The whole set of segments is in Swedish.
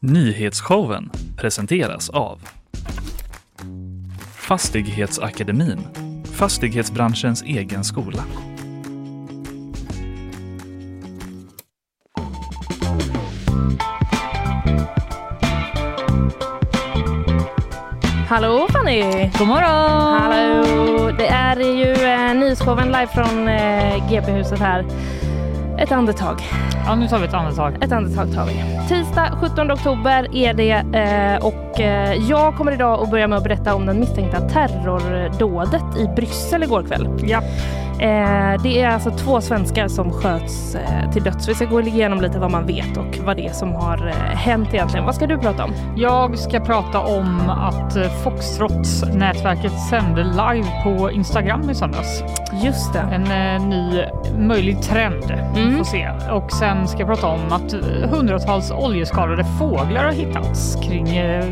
Nyhetsshowen presenteras av Fastighetsakademin, fastighetsbranschens egen skola. Hallå Fanny! God morgon! Hallå! Det är ju eh, nyhetsshowen live från eh, GP-huset här. Ett andetag. Ja, nu tar vi ett andetag. Ett andetag tar vi. Tisdag 17 oktober är det eh, och eh, jag kommer idag att börja med att berätta om den misstänkta terrordådet i Bryssel igår kväll. Ja. Eh, det är alltså två svenskar som sköts eh, till döds. Vi ska gå igenom lite vad man vet och vad det är som har eh, hänt egentligen. Vad ska du prata om? Jag ska prata om att Foxtrot-nätverket sände live på Instagram i söndags. Just det. En ny möjlig trend. Mm. Vi får se. Och sen ska jag prata om att hundratals oljeskadade fåglar har hittats kring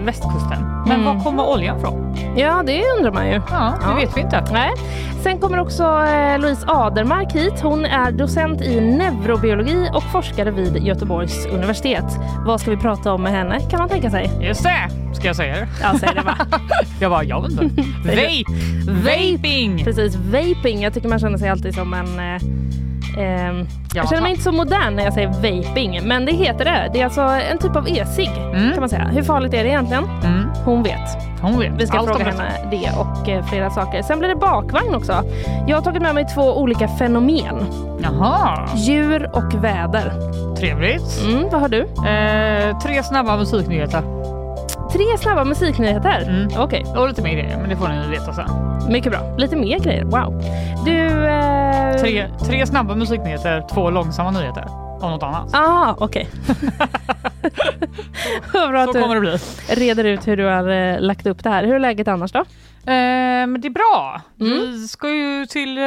västkusten. Men Mm. var kommer oljan från? Ja, det undrar man ju. Ja, det Ja. vet vi inte. Nej. Sen kommer också eh, Louise Adermark hit. Hon är docent i neurobiologi och forskare vid Göteborgs universitet. Vad ska vi prata om med henne kan man tänka sig? Just det! Ska jag säga det? Ja, säg det bara. Jag bara, jag vet inte. Vape! Vaping! Precis, vaping. Jag tycker man känner sig alltid som en... Ehm, jag känner mig inte så modern när jag säger vaping, men det heter det. Det är alltså en typ av e-cigg Mm. kan man säga. Hur farligt är det egentligen? Mm. Hon vet. Hon vet. Vi ska Allt fråga henne det och eh, flera saker. Sen blir det bakvagn också. Jag har tagit med mig två olika fenomen. Jaha, Djur och väder. trevligt. Mm, vad har du? Eh, tre snabba musiknyheter. Tre snabba musiknyheter. Mm. Okej, Och lite mer grejer, men det får ni veta sen. mycket bra. Lite mer grejer. Wow. Du... Eh... Tre, tre snabba musiknyheter, två långsamma nyheter. Om något annat. Ah, okej. Vad bra Så att kommer du det bli. reder ut hur du har eh, lagt upp det här. Hur är läget annars då? Eh, det är bra. Mm. Vi ska ju till eh,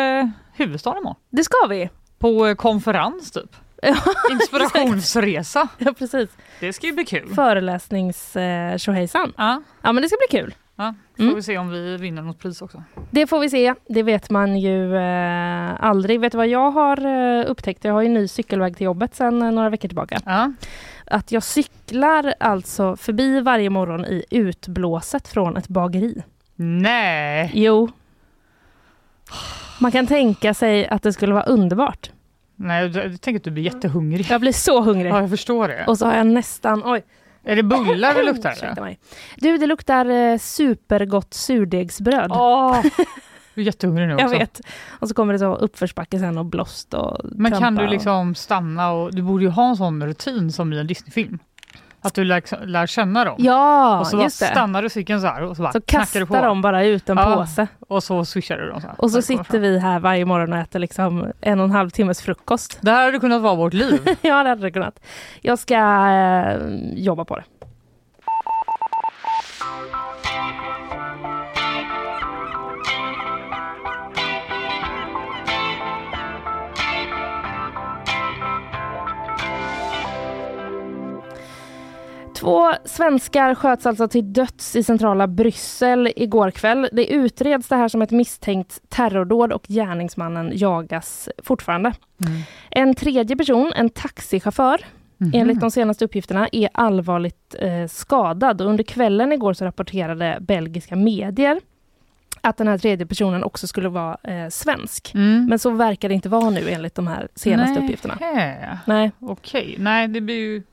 huvudstaden imorgon. Det ska vi. På eh, konferens typ. Inspirationsresa. ja precis. Det ska ju bli kul. Föreläsnings eh, tjohejsan. Ja, Ja, men det ska bli kul. ja. Får Mm. vi se om vi vinner något pris också. Det får vi se. Det vet man ju eh, aldrig. Vet du vad jag har eh, upptäckt? Jag har ju en ny cykelväg till jobbet sedan eh, några veckor tillbaka. Ja. Att jag cyklar alltså förbi varje morgon i utblåset från ett bageri. Nej. Jo. Man kan tänka sig att det skulle vara underbart. Nej, jag tänker att du blir jättehungrig. Jag blir så hungrig. Ja, jag förstår det. Och så har jag nästan... Oj, Är det bullar det luktar ursäkta mig. Du, det luktar eh, supergott surdegsbröd. Åh, du är jättehungrig nu också. jag vet. Och så kommer det så uppförsbacke sen och blåst och Men kan du och- liksom stanna och du borde ju ha en sån rutin som i en Disneyfilm. Att du lär, lär känna dem. Ja, och så just det. stannar du cykeln så här och så bara Så knackar du på. kastar de bara ut en Ja. påse. Och så swishar du dem så här. Och så sitter vi här varje morgon och äter liksom en och en halv timmes frukost. Det här hade kunnat vara vårt liv. ja, det hade det kunnat. Jag ska eh, jobba på det. Två svenskar sköts alltså till döds i centrala Bryssel igår kväll. Det utreds det här som ett misstänkt terrordåd och gärningsmannen jagas fortfarande. Mm. En tredje person, en taxichaufför, Mhm. enligt de senaste uppgifterna är allvarligt eh, skadad. Och under kvällen igår så rapporterade belgiska medier att den här tredje personen också skulle vara eh, svensk. Mm. Men så verkar det inte vara nu enligt de här senaste Nej. uppgifterna. Nej, Okej, nej det blir ju,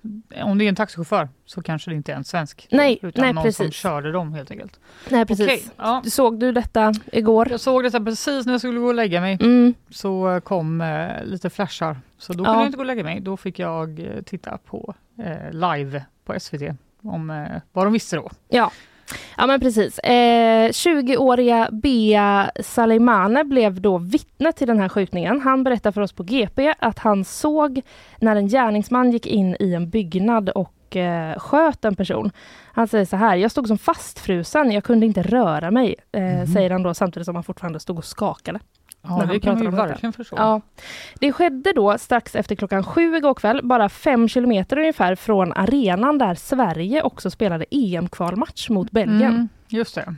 om det är en taxichaufför så kanske det inte är en svensk. Nej, utan nej, någon som precis. körde dem helt enkelt. nej precis. Okej, ja. Såg du detta igår? Jag såg detta precis när jag skulle gå och lägga mig. Mm. så kom eh, lite flashar. Så då Ja. kunde jag inte gå och lägga mig. Då fick jag eh, titta på eh, live på SVT om eh, vad de visste då. Ja. Ja men precis. Eh, 20-åriga Bea Salimane blev då vittne till den här skjutningen. Han berättar för oss på GP att han såg när en gärningsman gick in i en byggnad och eh, sköt en person. Han säger så här, jag stod som fastfrusen, jag kunde inte röra mig, eh, Mhm. säger han då samtidigt som han fortfarande stod och skakade. Ja, det kan man ju verkligen förstå. Ja. Det skedde då strax efter klockan sju igår kväll, bara fem kilometer ungefär från arenan där Sverige också spelade EM-kvalmatch mot Belgien. Mm, just det.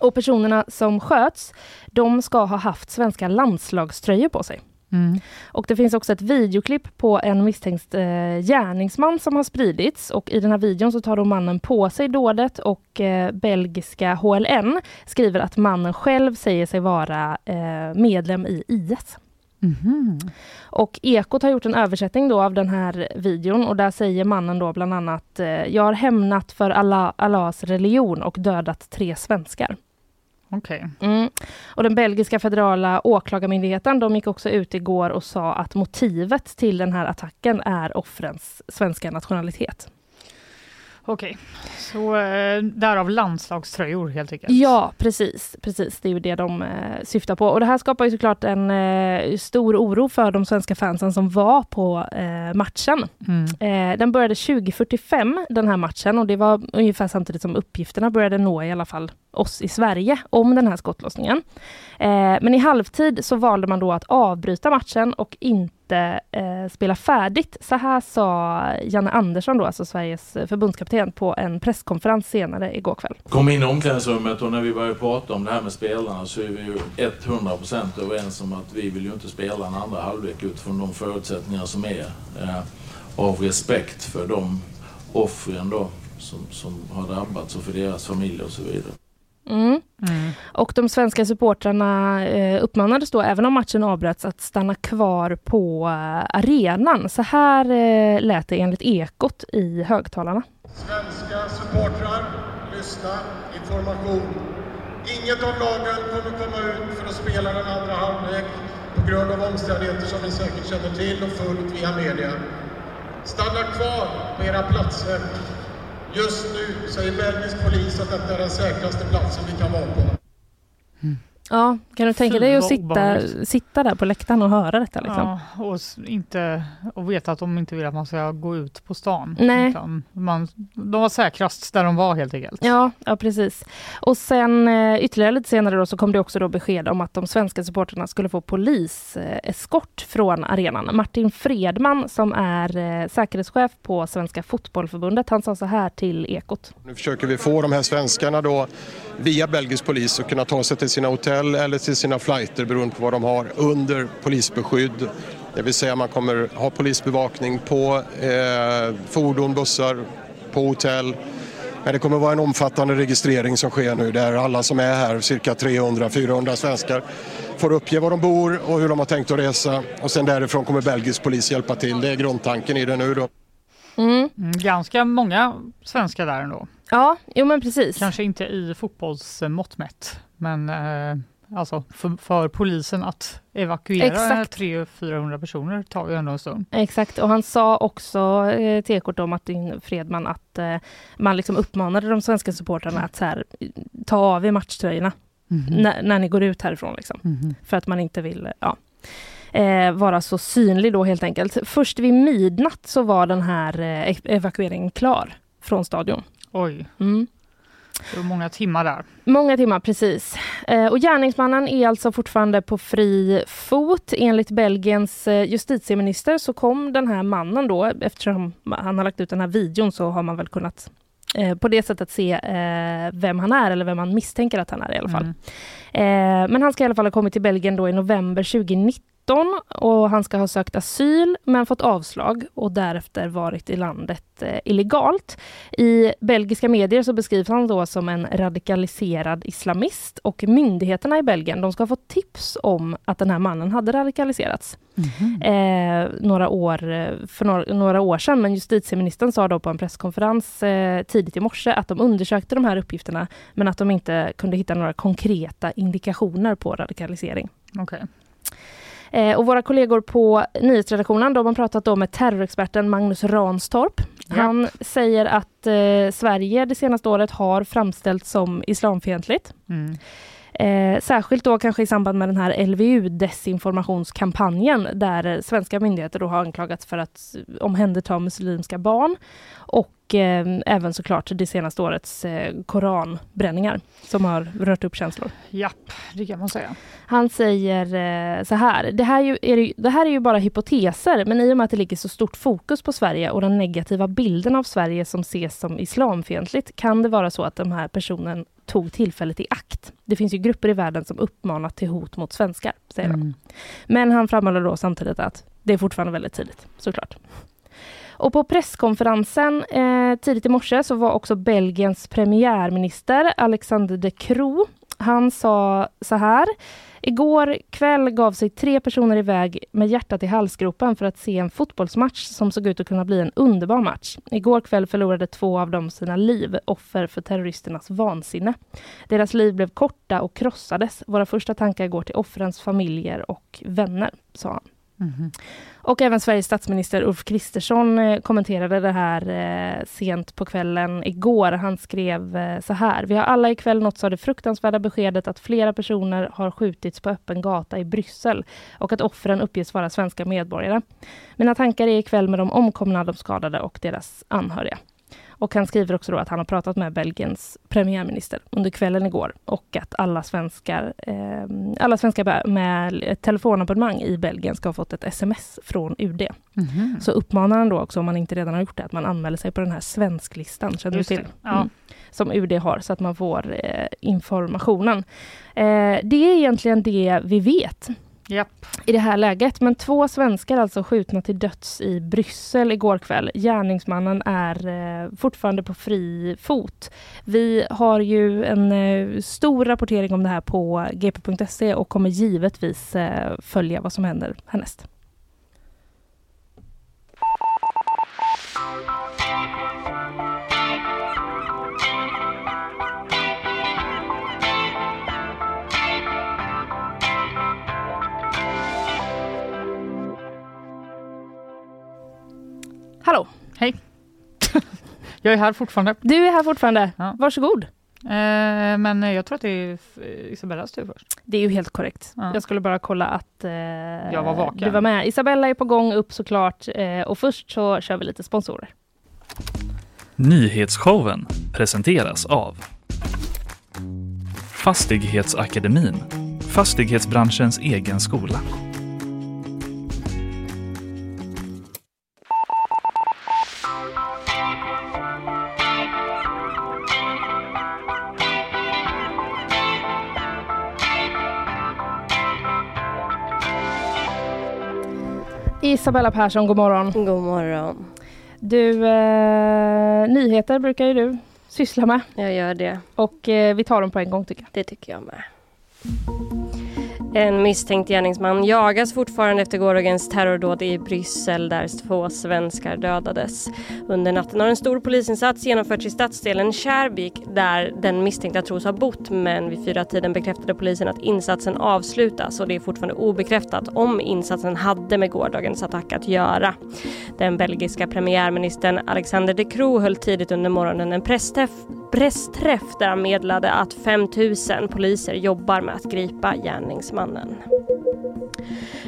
Och personerna som sköts, de ska ha haft svenska landslagströjor på sig. Mm. Och det finns också ett videoklipp på en misstänkt eh, gärningsman som har spridits och i den här videon så tar då mannen på sig dådet och eh, belgiska HLN skriver att mannen själv säger sig vara eh, medlem i IS. Mm. Och Ekot har gjort en översättning då av den här videon och där säger mannen då bland annat eh, Jag har hämnat för Allah, Allahs religion och dödat tre svenskar. Okay. Mm. Och den belgiska federala åklagarmyndigheten de gick också ut igår och sa att motivet till den här attacken är offrens svenska nationalitet. Okej, så eh, därav landslagströjor helt enkelt? Ja, precis. precis. Det är ju det de eh, syftar på. Och det här skapar ju såklart en eh, stor oro för de svenska fansen som var på eh, matchen. Mm. Eh, den började 2045, den här matchen, och det var ungefär samtidigt som uppgifterna började nå i alla fall oss i Sverige om den här skottlossningen. Eh, men i halvtid så valde man då att avbryta matchen och inte eh, spela färdigt. Så här sa Janne Andersson, då, alltså Sveriges eh, förbundskapten, på en presskonferens senare igår kväll. Kom in i omklädningsrummet och när vi började prata om det här med spelarna så är vi ju 100% överens om att vi vill ju inte spela en andra halvlek utifrån de förutsättningar som är. Eh, av respekt för de offren då som, som har drabbats och för deras familjer och så vidare. Mm. Mm. Och de svenska supportrarna eh, uppmanades då, även om matchen avbröts, att stanna kvar på eh, arenan. Så här eh, lät det enligt Ekot i högtalarna. Svenska supportrar, lyssna, information. Inget av lagen kommer komma ut för att spela den andra halvlek på grund av omständigheter som ni säkert känner till och följt via media. Stanna kvar på era platser Just nu säger belgisk polis att detta är den säkraste platsen vi kan vara på. Ja, kan du tänka dig att sitta, sitta där på läktaren och höra detta? Liksom? Ja, och, inte, och veta att de inte vill att man ska gå ut på stan. Nej. Man, de var säkrast där de var helt enkelt. Ja, ja precis. Och sen eh, ytterligare lite senare då, så kom det också då besked om att de svenska supporterna skulle få poliseskort från arenan. Martin Fredman som är eh, säkerhetschef på Svenska Fotbollförbundet, han sa så här till Ekot. Nu försöker vi få de här svenskarna då via belgisk polis och kunna ta sig till sina hotell eller till sina flighter beroende på vad de har under polisbeskydd. Det vill säga man kommer ha polisbevakning på eh, fordon, bussar, på hotell. Men det kommer vara en omfattande registrering som sker nu där alla som är här, cirka 300-400 svenskar, får uppge var de bor och hur de har tänkt att resa. Och sen därifrån kommer belgisk polis hjälpa till. Det är grundtanken i det nu då. Mm, mm ganska många svenskar där ändå. Ja, jo men precis. Kanske inte i fotbollsmått mätt, men eh, alltså för, för, polisen att evakuera 300-400 personer tar ju ändå en stund. Exakt, och han sa också eh, Ekot om Martin Fredman att eh, man liksom uppmanade de svenska supportrarna att så här, ta av er matchtröjorna mm -hmm. när, när, ni går ut härifrån. Liksom. Mm -hmm. För att man inte vill ja, eh, vara så synlig då helt enkelt. Först vid midnatt så var den här eh, evakueringen klar från stadion. Oj. Mm. Det var många timmar där. Många timmar, precis. Eh, och gärningsmannen är alltså fortfarande på fri fot. Enligt Belgiens eh, justitieminister så kom den här mannen då, eftersom han har lagt ut den här videon så har man väl kunnat eh, på det sättet se vem han är, eller vem man misstänker att han är i alla fall. Mm. Men han ska i alla fall ha kommit till Belgien då i november 2019 2019 och han ska ha sökt asyl men fått avslag och därefter varit i landet eh, illegalt. I belgiska medier så beskrivs han då som en radikaliserad islamist och myndigheterna i Belgien de ska ha fått tips om att den här mannen hade radikaliserats mm. eh, några år, för några, några, år sedan. Men justitieministern sa då på en presskonferens eh, tidigt i morse att de undersökte de här uppgifterna men att de inte kunde hitta några konkreta indikationer på radikalisering. Okay. Eh, och våra kollegor på nyhetsredaktionen de har pratat då med terrorexperten Magnus Ranstorp. Ja. Han säger att eh, Sverige det senaste året har framställts som islamfientligt. Mm. Eh, särskilt då kanske i samband med den här LVU-desinformationskampanjen där svenska myndigheter då har anklagats för att omhänderta muslimska barn och eh, även såklart det senaste årets eh, koranbränningar som har rört upp känslor. Japp, det kan man säga. Han säger eh, så här, det här, ju, är det, det här är ju bara hypoteser, men i och med att det ligger så stort fokus på Sverige och den negativa bilden av Sverige som ses som islamfientligt kan det vara så att de här personen, tog tillfället i akt. Det finns ju grupper i världen som uppmanat till hot mot svenskar, säger mm. han. Men han framhåller då samtidigt att det är fortfarande väldigt tidigt, såklart. Och på presskonferensen eh, tidigt i morse så var också Belgiens premiärminister Alexander De Croo. Han sa så här. Igår kväll gav sig tre personer iväg med hjärtat i halsgropen för att se en fotbollsmatch som såg ut att kunna bli en underbar match. Igår kväll förlorade två av dem sina liv, offer för terroristernas vansinne. Deras liv blev korta och krossades. Våra första tankar går till offrens familjer och vänner, sa han. Mm. Och även Sveriges statsminister Ulf Kristersson eh, kommenterade det här eh, sent på kvällen igår. Han skrev eh, så här. Vi har alla ikväll nåtts av det fruktansvärda beskedet att flera personer har skjutits på öppen gata i Bryssel och att offren uppges vara svenska medborgare. Mina tankar är ikväll med de omkomna, de skadade och deras anhöriga. Och han skriver också att han har pratat med Belgiens premiärminister under kvällen igår och att alla svenskar, eh, alla svenskar med telefonabonnemang i Belgien ska ha fått ett sms från UD. Mm -hmm. Så uppmanar han då också, om man inte redan har gjort det, att man anmäler sig på den här svensklistan, känner du till? Ja. Mm, som UD har, så att man får eh, informationen. Eh, det är egentligen det vi vet. Japp. i det här läget. Men två svenskar alltså skjutna till döds i Bryssel igår kväll. Gärningsmannen är eh, fortfarande på fri fot. Vi har ju en eh, stor rapportering om det här på gp.se och kommer givetvis eh, följa vad som händer härnäst. Hallå! Hej! jag är här fortfarande. Du är här fortfarande. Ja. Varsågod. Eh, men jag tror att det är Isabellas tur först. Det är ju helt korrekt. Ja. Jag skulle bara kolla att eh, jag var vaken. du var med. Isabella är på gång upp såklart. Eh, och först så kör vi lite sponsorer. Nyhetsshowen presenteras av Fastighetsakademin, fastighetsbranschens egen skola. Isabella Persson, god morgon. God morgon. Du, eh, nyheter brukar ju du syssla med. Jag gör det. Och eh, vi tar dem på en gång tycker jag. Det tycker jag med. En misstänkt gärningsman jagas fortfarande efter gårdagens terrordåd i Bryssel där två svenskar dödades. Under natten har en stor polisinsats genomförts i stadsdelen Kärbik där den misstänkta tros ha bott men vid fyra tiden bekräftade polisen att insatsen avslutas och det är fortfarande obekräftat om insatsen hade med gårdagens attack att göra. Den belgiska premiärministern Alexander De Croo höll tidigt under morgonen en pressträff pressträff där han meddelade att 5000 poliser jobbar med att gripa gärningsmannen.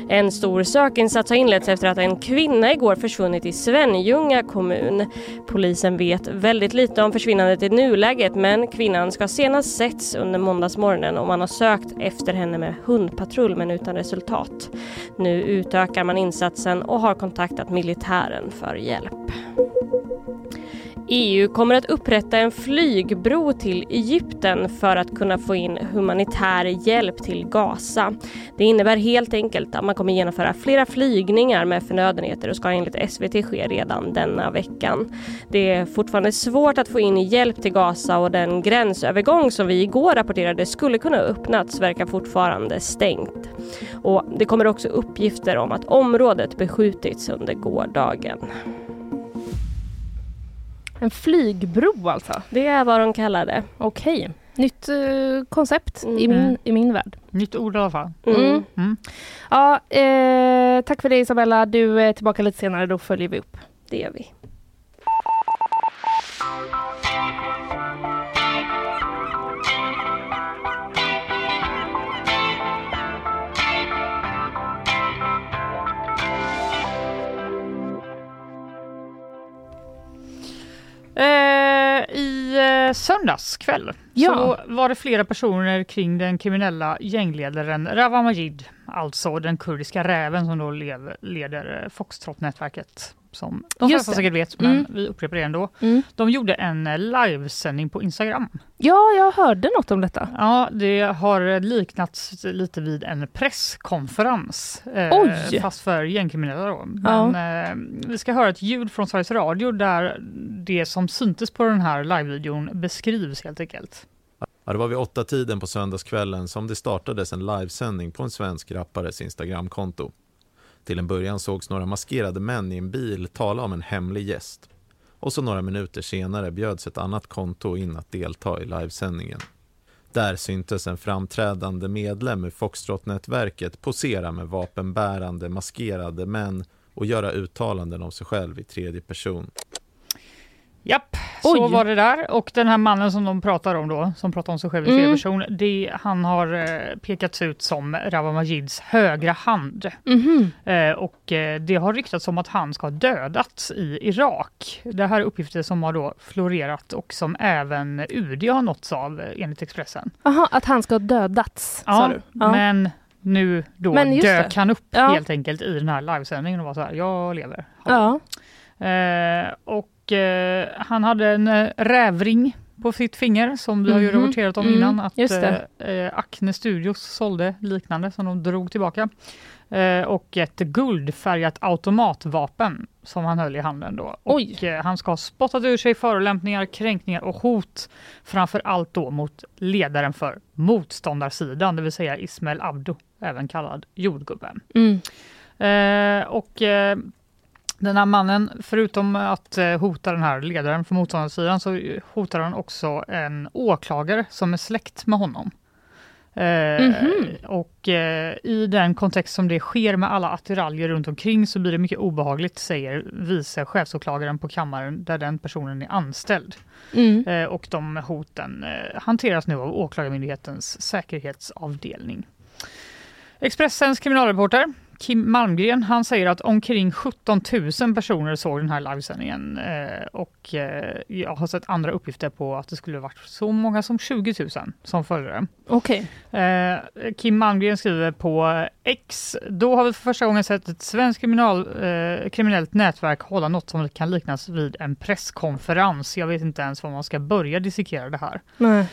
En stor sökinsats har inletts efter att en kvinna igår försvunnit i Svenljunga kommun. Polisen vet väldigt lite om försvinnandet i nuläget men kvinnan ska senast setts under måndagsmorgonen och man har sökt efter henne med hundpatrull men utan resultat. Nu utökar man insatsen och har kontaktat militären för hjälp. EU kommer att upprätta en flygbro till Egypten för att kunna få in humanitär hjälp till Gaza. Det innebär helt enkelt att man kommer genomföra flera flygningar med förnödenheter och ska enligt SVT ske redan denna veckan. Det är fortfarande svårt att få in hjälp till Gaza och den gränsövergång som vi igår rapporterade skulle kunna öppnats verkar fortfarande stängt. Och det kommer också uppgifter om att området beskjutits under gårdagen. En flygbro alltså? Det är vad de kallar det. Okej. Nytt uh, koncept mm. i, min, i min värld. Nytt ord i alla fall. Mm. Mm. mm. Ja, eh, tack för det Isabella. Du är tillbaka lite senare, då följer vi upp. Det gör vi. Eh, I eh, söndags kväll ja. så var det flera personer kring den kriminella gängledaren Rawa Majid, alltså den kurdiska räven som då lev, leder eh, Foxtrot-nätverket de flesta säkert vet, men mm. vi upprepar det ändå. Mm. De gjorde en livesändning på Instagram Ja, jag hörde något om detta. Ja, det har liknats lite vid en presskonferens. Eh, fast för gängkriminella då. Men ja. eh, vi ska höra ett ljud från Sveriges Radio där det som syntes på den här livevideon beskrivs helt enkelt. Ja, det var vid åtta tiden på söndagskvällen som det startades en livesändning på en svensk rappares Instagramkonto. Till en början sågs några maskerade män i en bil tala om en hemlig gäst. Och så några minuter senare bjöds ett annat konto in att delta i livesändningen. Där syntes en framträdande medlem ur Foxtrot-nätverket posera med vapenbärande maskerade män och göra uttalanden om sig själv i tredje person. Japp, så var det där. Och den här mannen som de pratar om då, som pratar om sig själv i mm. person, det, han har eh, pekats ut som Rawa Majids högra hand. Mm. Eh, och eh, det har ryktats om att han ska ha dödats i Irak. Det här är uppgifter som har då florerat och som även UD har nåtts av enligt Expressen. Jaha, att han ska ha dödats, ja, sa du? Ja, men nu då dök han upp ja. helt enkelt i den här livesändningen och var så här, jag lever. Ja. Eh, och eh, han hade en eh, rävring på sitt finger som vi har ju mhm. rapporterat om mm, innan att eh, Acne Studios sålde liknande som de drog tillbaka. Eh, och ett guldfärgat automatvapen som han höll i handen då. Oj. Och, eh, han ska ha spottat ur sig förolämpningar, kränkningar och hot framför allt då mot ledaren för motståndarsidan, det vill säga Ismail Abdo, även kallad jordgubben. Mm. Eh, och den här mannen, förutom att eh, hota den här ledaren för motståndarsidan så hotar han också en åklagare som är släkt med honom. Mm -hmm. Och eh, i den kontext som det sker med alla attiraljer runt omkring så blir det mycket obehagligt, säger vice chefsåklagaren på kammaren där den personen är anställd. Mm. och de hoten hanteras nu av Åklagarmyndighetens säkerhetsavdelning. Expressens kriminalreporter Kim Malmgren han säger att omkring 17 000 personer såg den här livesändningen eh, och eh, jag har sett andra uppgifter på att det skulle varit så många som 20 000 som följde den. Okay. Eh, Kim Malmgren skriver på X. Då har vi för första gången sett ett svenskt kriminal, eh, kriminellt nätverk hålla något som kan liknas vid en presskonferens. Jag vet inte ens var man ska börja dissekera det här. Nej.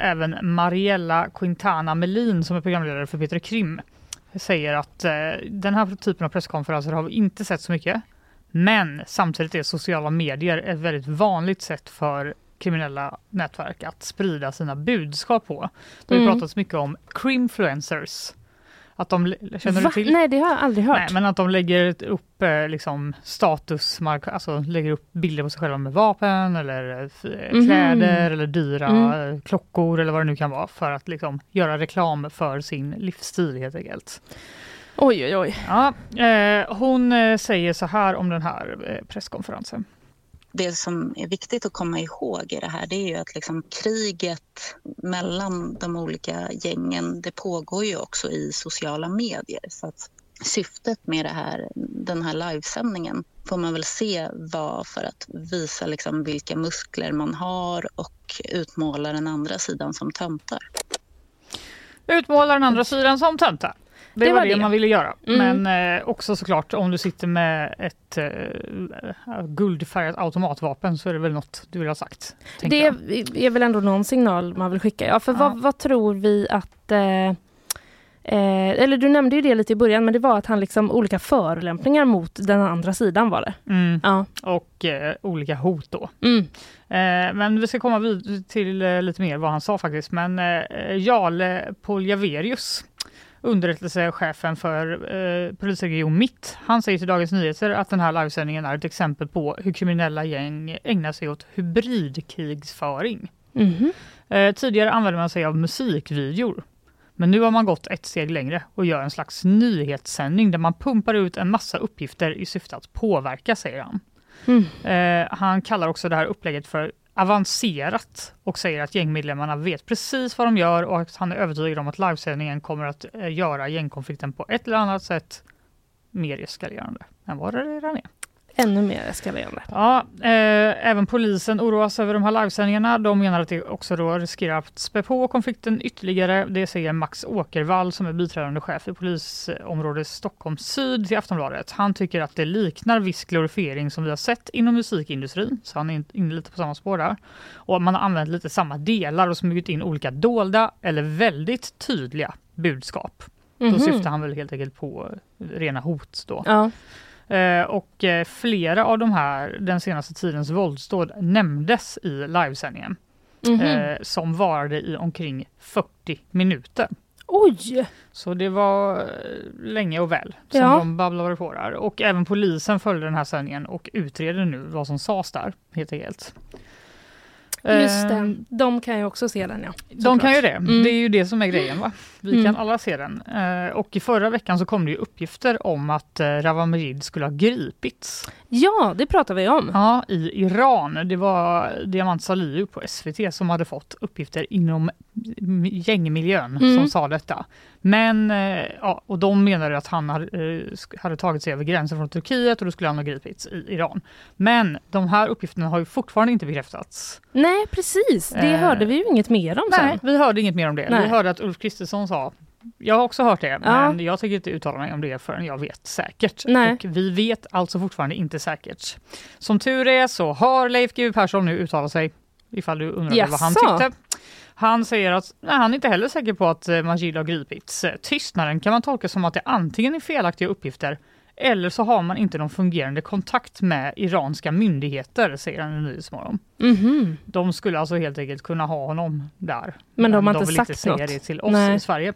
Även Mariella Quintana Melin som är programledare för Peter Krim säger att eh, den här typen av presskonferenser har vi inte sett så mycket. Men samtidigt är sociala medier ett väldigt vanligt sätt för kriminella nätverk att sprida sina budskap på. Det har mm. pratats mycket om crimfluencers. Att de, känner Va? du till? Nej, det har jag aldrig hört. Nej, men att de lägger upp eh, liksom, status, alltså lägger upp bilder på sig själva med vapen eller mm. kläder eller dyra mm. klockor eller vad det nu kan vara för att liksom, göra reklam för sin livsstil helt enkelt. Oj, oj, oj. Ja, eh, hon säger så här om den här eh, presskonferensen det som är viktigt att komma ihåg i det här det är ju att liksom kriget mellan de olika gängen det pågår ju också i sociala medier. Så att syftet med det här, den här livesändningen får man väl se var för att visa liksom vilka muskler man har och utmåla den andra sidan som töntar. Utmåla den andra sidan som töntar. Det, det var, var det, man ville göra. Mm. Men eh, också såklart om du sitter med ett eh, guldfärgat automatvapen så är det väl något du vill ha sagt. Det jag. är väl ändå någon signal man vill skicka. Ja, för ja. Vad, vad, tror vi att eh, Eh, eller du nämnde ju det lite i början, men det var att han liksom olika förolämpningar mot den andra sidan var det. Mm. Ja. Och eh, olika hot då. Mm. Eh, men vi ska komma vid till eh, lite mer vad han sa faktiskt. Men eh, Jarle Poljaverius underrättelsechefen för eh, polisregion Mitt. Han säger till Dagens Nyheter att den här livesändningen är ett exempel på hur kriminella gäng ägnar sig åt hybridkrigsföring. Mm. Eh, tidigare använde man sig av musikvideor. Men nu har man gått ett steg längre och gör en slags nyhetssändning där man pumpar ut en massa uppgifter i syfte att påverka, säger han. Mm. Eh, han kallar också det här upplägget för avancerat och säger att gängmedlemmarna vet precis vad de gör och att han är övertygad om att livesändningen kommer att eh, göra gängkonflikten på ett eller annat sätt mer eskalerande än vad det redan är ännu mer eskalerande. Ja, eh, även polisen oroas över de här livesändningarna. De menar att det också då riskerar att spä på konflikten ytterligare. Det säger Max Åkervall som är biträdande chef i polisområdet Stockholm syd till Aftonbladet. Han tycker att det liknar viss glorifiering som vi har sett inom musikindustrin, så han är inne lite på samma spår där. Och man har använt lite samma delar och smugit in olika dolda eller väldigt tydliga budskap. Mm -hmm. Då mhm. syftar han väl helt enkelt på rena hot då. Ja. Eh, och eh, flera av de här, den senaste tidens våldsdåd nämndes i livesändningen. Mm -hmm. eh, som varade i omkring 40 minuter. Oj! Så det var länge och väl som ja. de babblade på där. Och även polisen följde den här sändningen och utreder nu vad som sades där helt enkelt. Just det, eh, de kan ju också se den ja. De kan ju det, mm. det är ju det som är grejen va. Vi mm. kan alla se den. Eh, och i förra veckan så kom det ju uppgifter om att eh, Rawa Majid skulle ha gripits. Ja, det pratar vi om. Ja, i Iran. Det var Diamant Salihu på SVT som hade fått uppgifter inom gängmiljön mm. som sa detta. Men, eh, ja, och de menade att han hade, hade tagit sig över gränsen från Turkiet och då skulle han ha gripits i Iran. Men de här uppgifterna har ju fortfarande inte bekräftats. Nej, precis. Det eh, hörde vi ju inget mer om sen. Nej, vi hörde inget mer om det. Nej. Vi hörde att Ulf Kristersson sa jag har också hört det, ja. men jag tänker inte uttala mig om det förrän jag vet säkert. Nej. Och vi vet alltså fortfarande inte säkert. Som tur är så har Leif GW Persson nu uttalat sig, ifall du undrar yes. vad han tyckte. Han säger att nej, han är inte heller säker på att eh, Majid har gripits. Tystnaden kan man tolka som att det antingen är felaktiga uppgifter eller så har man inte någon fungerande kontakt med iranska myndigheter, säger han i Nyhetsmorgon. Mm -hmm. De skulle alltså helt enkelt kunna ha honom där. Men de har de inte sagt inte säga något. det till oss Nej. i Sverige.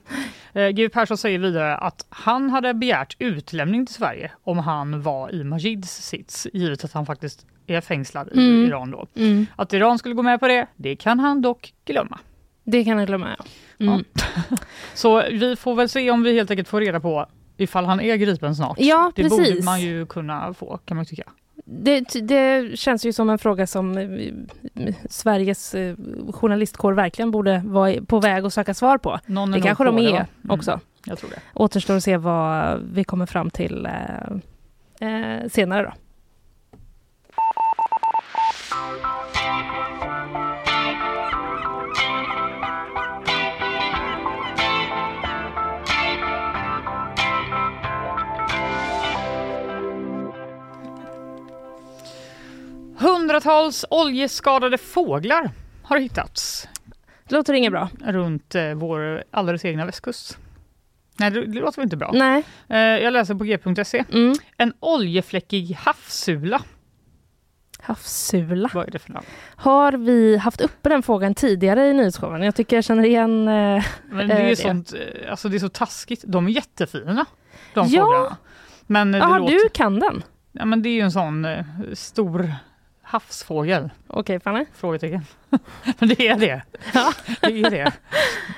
Eh, G. Persson säger vidare att han hade begärt utlämning till Sverige om han var i Majids sits, givet att han faktiskt är fängslad i mm. Iran då. Mm. Att Iran skulle gå med på det, det kan han dock glömma. Det kan han glömma, ja. Mm. ja. Så vi får väl se om vi helt enkelt får reda på ifall han är gripen snart. Ja, det precis. borde man ju kunna få kan man tycka. Det, det, känns ju som en fråga som eh, Sveriges eh, journalistkår verkligen borde vara på väg att söka svar på. Någon det kanske de är mm, också. Jag tror det. Återstår att se vad vi kommer fram till eh, eh senare då. Hundratals oljeskadade fåglar har hittats. Det låter inget bra. Runt eh, vår alldeles egna västkust. Nej, det, det låter väl inte bra. Nej. Eh, jag läser på g.se. Mm. En oljefläckig havssula. Havssula? Vad är det för namn? Har vi haft uppe den frågan tidigare i nyhetsshowen? Jag tycker jag känner igen eh, Men det är, det. Sånt, eh, alltså det är så taskigt. De är jättefina, de ja. fåglarna. Men låter... du kan den? Ja, men det är ju en sån eh, stor havsfågel. Okej, okay, Fanny? Frågetecken. Men det är det. Ja. det är det.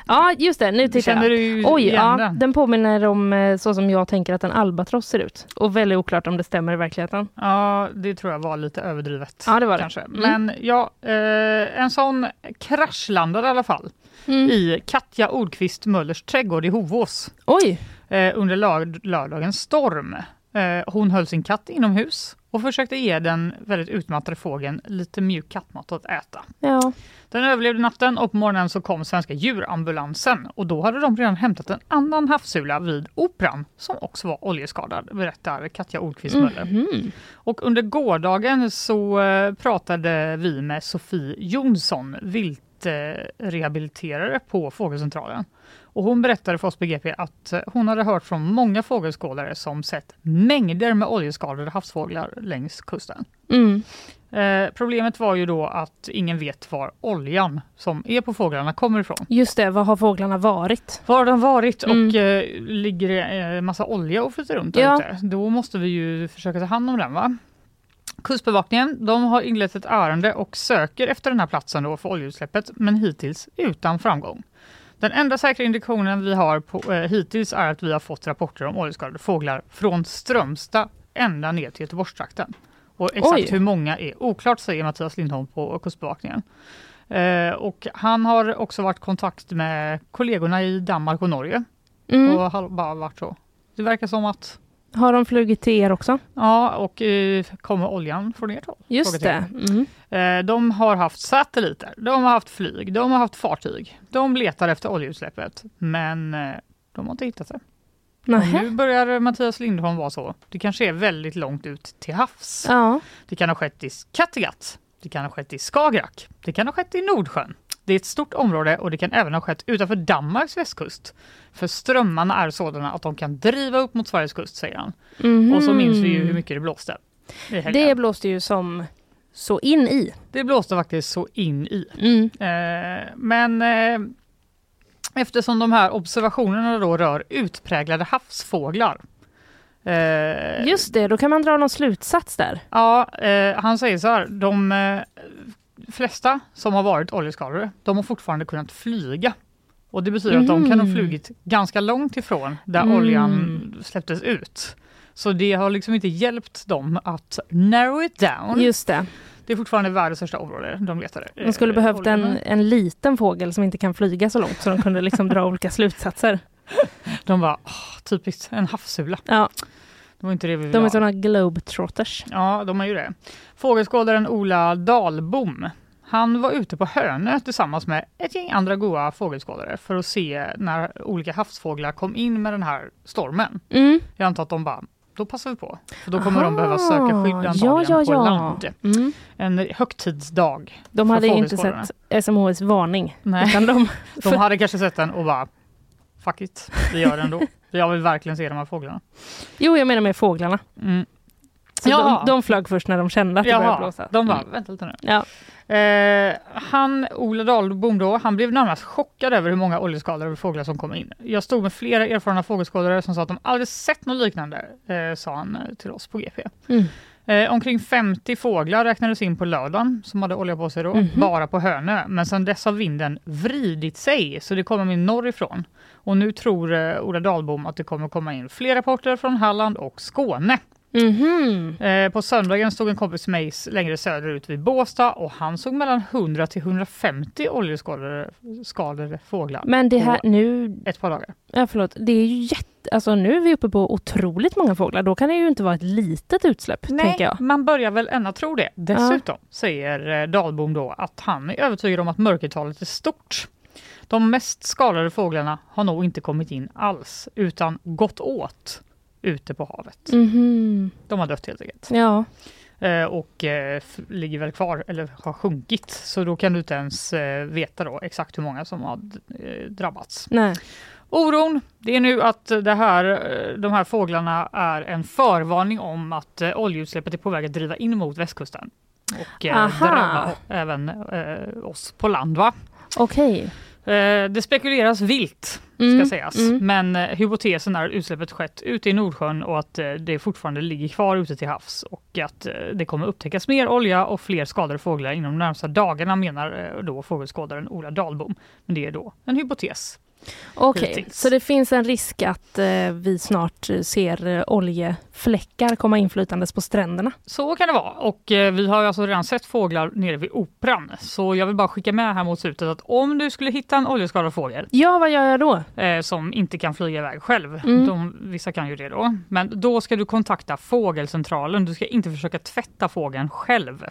Ja, just det. Nu tittar Känner du Oj, ja, den? den påminner om eh, så som jag tänker att en albatross ser ut. Och väldigt oklart om det stämmer i verkligheten. Ja, det tror jag var lite överdrivet. Ja, det var kanske. det. Mm. Men ja, eh, en sån kraschlandade i alla fall mm. i Katja Ordqvist Möllers trädgård i Hovås. Oj! Eh, under lörd lördagens storm. Eh, hon höll sin katt inomhus och försökte ge den väldigt utmattade fågeln lite mjuk kattmat att äta. Ja. Den överlevde natten och på morgonen så kom svenska djurambulansen och då hade de redan hämtat en annan havssula vid Operan som också var oljeskadad, berättar Katja Ordqvist Möller. Mm -hmm. Och under gårdagen så eh, pratade vi med Sofie Jonsson, viltrehabiliterare på Fågelcentralen. Och hon berättade för oss på GP att eh, hon hade hört från många fågelskådare som sett mängder med oljeskadade havsfåglar längs kusten. Mm. Eh, problemet var ju då att ingen vet var oljan som är på fåglarna kommer ifrån. Just det, var har fåglarna varit? Var har de varit mm. och eh, ligger det eh, massa olja och flyter runt ja. ute? Då måste vi ju försöka ta hand om den va? Kustbevakningen de har inlett ett ärende och söker efter den här platsen då för oljeutsläppet men hittills utan framgång. Den enda säkra indikationen vi har på, eh, hittills är att vi har fått rapporter om oljeskadade fåglar från Strömstad ända ner till Göteborgstrakten. Och exakt Oj. hur många är oklart, säger Mattias Lindholm på Kustbevakningen. Eh, och han har också varit i kontakt med kollegorna i Danmark och Norge. Mm. Och har bara varit så. Det verkar som att Har de flugit till er också? Ja, och eh, kommer oljan från ert håll? Just det. Mm. Eh, de har haft satelliter, de har haft flyg, de har haft fartyg. De letar efter oljeutsläppet, men eh, de har inte hittat det. Nu börjar Mattias Lindholm vara så. Det kanske är väldigt långt ut till havs. Ja. Det kan ha skett i Kattegatt. Det kan ha skett i Skagerrak. Det kan ha skett i Nordsjön. Det är ett stort område och det kan även ha skett utanför Danmarks västkust. För strömmarna är sådana att de kan driva upp mot Sveriges kust, säger han. Mm. Och så minns vi ju hur mycket det blåste. Det blåste ju som så in i. Det blåste faktiskt så in i. Mm. Eh, men eh, eftersom de här observationerna då rör utpräglade havsfåglar Eh, Just det, då kan man dra någon slutsats där. Ja, eh, han säger så här, de eh, flesta som har varit oljeskadade, de har fortfarande kunnat flyga. Och det betyder mm. att de kan ha mhm. flugit ganska långt ifrån där mm. oljan släpptes ut. Så det har liksom inte hjälpt dem att narrow it down. Just det. Det är fortfarande världens största område de letade. De skulle behövt en, en liten fågel som inte kan flyga så långt så de kunde liksom dra olika slutsatser. De var typiskt en havssula. Ja. Det var inte det vi de är sådana globetrotters. Ja, de är ju det. Fågelskådaren Ola Dalbom han var ute på Hönö tillsammans med ett gäng andra goa fågelskådare för att se när olika havsfåglar kom in med den här stormen. Mm. Jag antar att de bara, då passar vi på. För då kommer Aha, de behöva söka skydd antagligen ja, ja, på ja. land. Mm. En högtidsdag. De hade inte sett SMHs varning. Nej. De, de hade kanske sett den och bara fuck it, vi gör det ändå. Jag vill verkligen se de här fåglarna. Jo, jag menar med fåglarna. Mm. Så de, de flög först när de kände att det började blåsa. De var, mm. vänta lite nu. Ja. Eh, han, Ola Dahlbom då, han blev närmast chockad över hur många oljeskadade fåglar som kommer in. Jag stod med flera erfarna fågelskådare som sa att de aldrig sett något liknande, eh, sa han eh, till oss på GP. Mm. Eh, omkring 50 fåglar räknades in på lördagen som hade olja på sig då, mm -hmm. bara på Hönö. Men sedan dess har vinden vridit sig så det kommer in norrifrån. Och nu tror eh, Ola Dahlbom att det kommer komma in fler rapporter från Halland och Skåne. Mm -hmm. eh, på söndagen stod en kompis med mig längre söderut vid Båstad och han såg mellan 100 till 150 oljeskadade fåglar. Men det här nu... Ett par dagar. Ja, förlåt. Det är ju jätte... Alltså nu är vi uppe på otroligt många fåglar. Då kan det ju inte vara ett litet utsläpp. Nej, tänker jag. man börjar väl ändå tro det. Dessutom ja. säger eh, Dahlbom då att han är övertygad om att mörkertalet är stort. De mest skadade fåglarna har nog inte kommit in alls utan gått åt ute på havet. Mm -hmm. De har dött helt enkelt. Ja. Eh, och eh, ligger väl kvar eller har sjunkit. Så då kan du inte ens eh, veta då exakt hur många som har eh, drabbats. Nej. Oron, det är nu att det här, eh, de här fåglarna är en förvarning om att eh, oljeutsläppet är på väg att driva in mot västkusten. Och drabba även oss på land. Okej. Okay. Det spekuleras vilt, mm, ska sägas. Mm. Men eh, hypotesen är att utsläppet skett ute i Nordsjön och att eh, det fortfarande ligger kvar ute till havs och att det kommer upptäckas mer olja och fler skadade fåglar inom de närmsta dagarna menar då fågelskådaren Ola Dahlbom. Men det är då en hypotes. Okej, okay, så det finns en risk att eh, vi snart ser eh, oljefläckar komma inflytandes på stränderna? Så kan det vara och eh, vi har alltså redan sett fåglar nere vid Operan. Så jag vill bara skicka med här mot slutet att om du skulle hitta en oljeskadad fågel. Ja, vad gör jag då? Eh, som inte kan flyga iväg själv. Mm. De, vissa kan ju det då. Men då ska du kontakta fågelcentralen. Du ska inte försöka tvätta fågeln själv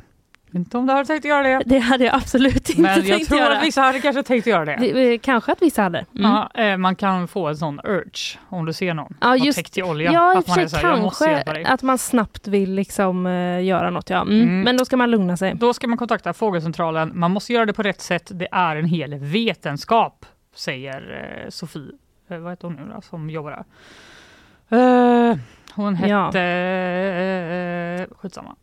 inte om du hade tänkt göra det. Det hade jag absolut inte Men tänkt jag tror göra. att vissa hade kanske tänkt göra det. det kanske att vissa hade. Mm. Ja, eh, man kan få en sån urge om du ser någon ja, just, täckt i olja. Ja, att man är så här, kanske att man snabbt vill liksom uh, göra något. Ja. Mm. Mm. Men då ska man lugna sig. Då ska man kontakta fågelcentralen. Man måste göra det på rätt sätt. Det är en hel vetenskap, säger uh, Sofie, uh, vad heter hon nu då, som jobbar där? hon hette... Ja. skitsamma.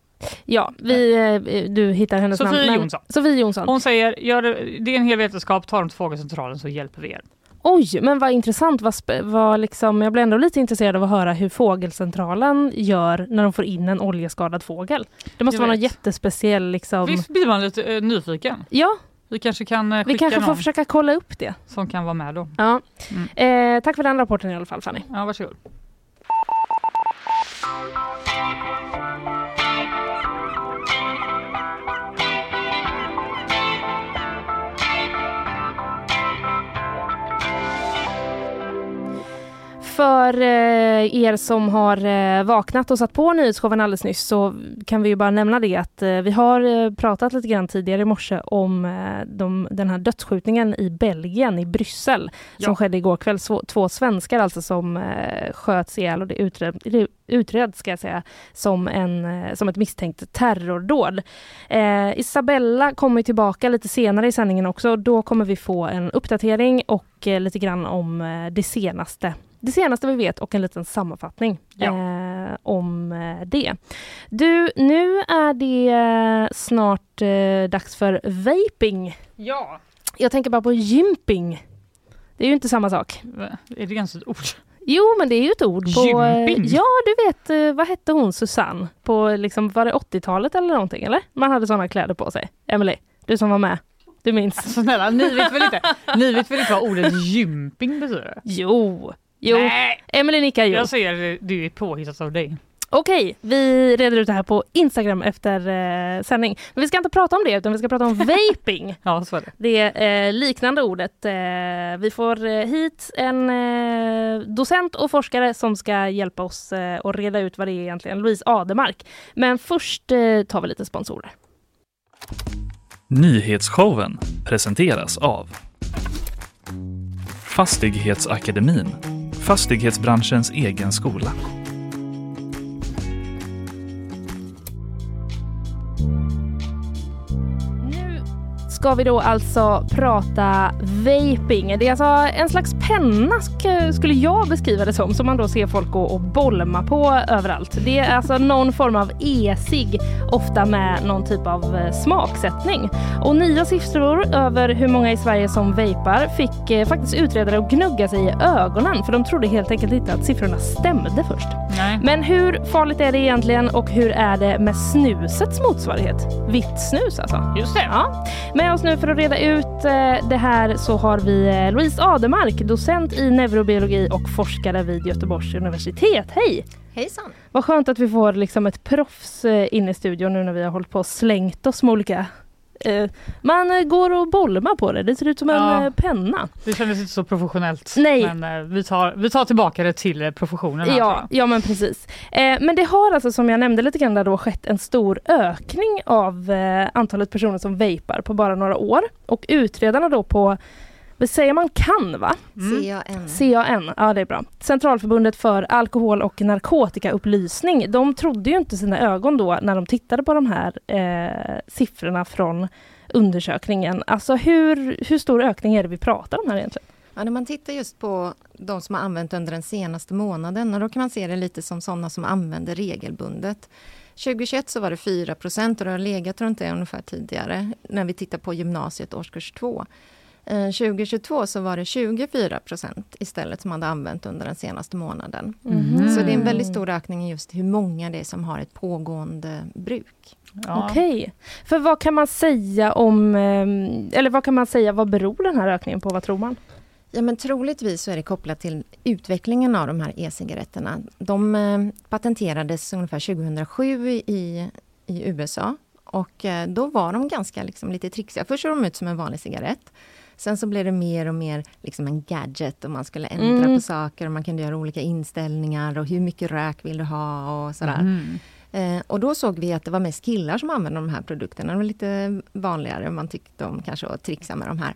Ja, vi, eh, du hittar hennes Sofie namn. Jonsson. Sofie Jonsson. Hon säger, gör det, det är en hel vetenskap, ta dem till Fågelcentralen så hjälper vi er. Oj, men vad intressant. Vad, vad liksom, jag blir ändå lite intresserad av att höra hur Fågelcentralen gör när de får in en oljeskadad fågel. Det måste jag vara vet. något jättespeciell... Liksom... Visst blir man lite uh, nyfiken? Ja. Vi kanske kan uh, Vi kanske får försöka kolla upp det. Som kan vara med då. Ja. Mm. Eh, tack för den rapporten i alla fall Fanny. Ja, varsågod. För eh, er som har eh, vaknat och satt på nyhetsshowen alldeles nyss så kan vi ju bara nämna det att eh, vi har pratat lite grann tidigare i morse om de, den här dödsskjutningen i Belgien, i Bryssel, ja. som skedde igår kväll. Två svenskar alltså som sköts ihjäl och det utred, utreds ska jag säga, som, en, som ett misstänkt terrordåd. Eh, Isabella kommer tillbaka lite senare i sändningen också. Då kommer vi få en uppdatering och lite grann om det senaste det senaste vi vet och en liten sammanfattning ja. eh, om eh, det. Du, nu är det eh, snart eh, dags för vaping. Ja. Jag tänker bara på gymping. Det är ju inte samma sak. Är det ens ett ord? Jo, men det är ju ett ord. På, Gymping? Ja, du vet, vad hette hon, Susanne? På, liksom, var det 80-talet eller någonting, eller? Man hade sådana kläder på sig. Emily, du som var med. Du minns? Alltså, snälla, ni vet väl inte, ni vet väl inte vad ordet gymping betyder? Jo, Jo, Emelie nickar jo. Jag ser det är påhittat av dig. Okej, vi reder ut det här på Instagram efter eh, sändning. Men vi ska inte prata om det utan vi ska prata om vaping. ja, så är det. Det eh, liknande ordet. Eh, vi får eh, hit en eh, docent och forskare som ska hjälpa oss eh, att reda ut vad det är egentligen. Louise Ademark. Men först eh, tar vi lite sponsorer. Nyhetsshowen presenteras av Fastighetsakademin fastighetsbranschens egen skola. Ska vi då alltså prata vaping. Det är alltså en slags penna skulle jag beskriva det som, som man då ser folk gå och bolma på överallt. Det är alltså någon form av e-cigg, ofta med någon typ av eh, smaksättning. Och nya siffror över hur många i Sverige som vapar fick eh, faktiskt utredare att gnugga sig i ögonen för de trodde helt enkelt inte att siffrorna stämde först. Nej. Men hur farligt är det egentligen och hur är det med snusets motsvarighet? Vitt snus alltså? Just det. Ja. Med oss nu för att reda ut eh, det här så har vi eh, Louise Ademark, docent i neurobiologi och forskare vid Göteborgs universitet. Hej! Hejsan! Vad skönt att vi får liksom ett proffs eh, in i studion nu när vi har hållit på och slängt oss med olika man eh, går och bolmar på det. Det ser ut som ja, en eh, penna. Det kändes inte så professionellt. Nej. Men vi tar, vi tar tillbaka det till professionen. Ja, ja men precis. Men det har alltså som jag nämnde lite grann där då skett en stor ökning av antalet personer som vapar på bara några år. Och utredarna då på vad säger man kan va? Mm. CAN. CAN, ja det är bra. Centralförbundet för alkohol och narkotikaupplysning. De trodde ju inte sina ögon då när de tittade på de här eh, siffrorna från undersökningen. Alltså hur, hur stor ökning är det vi pratar om här egentligen? Ja, när man tittar just på de som har använt under den senaste månaden, och då kan man se det lite som sådana som använder regelbundet. 2021 så var det 4 procent och det har legat runt det ungefär tidigare när vi tittar på gymnasiet årskurs 2. 2022 eh, så var det 24 procent istället som hade använt under den senaste månaden. Mm. Så det är en väldigt stor ökning i just hur många det är som har ett pågående bruk. Ja. Okej. Okay. För vad kan man säga om, ehm, eller vad kan man säga, vad beror den här ökningen på? Vad tror man? Ja, men troligtvis så är det kopplat till utvecklingen av de här e-cigaretterna. De eh, patenterades ungefär 2007 i, i USA och eh, då var de ganska liksom, lite trixiga. Först såg de ut som en vanlig cigarett. Sen så blev det mer och mer liksom en gadget och man skulle ändra mm. på saker och man kunde göra olika inställningar och hur mycket rök vill du ha och sådär. Mm. Eh, och då såg vi att det var mest killar som använde de här produkterna. Det var lite vanligare, man tyckte om kanske att trixa med de här.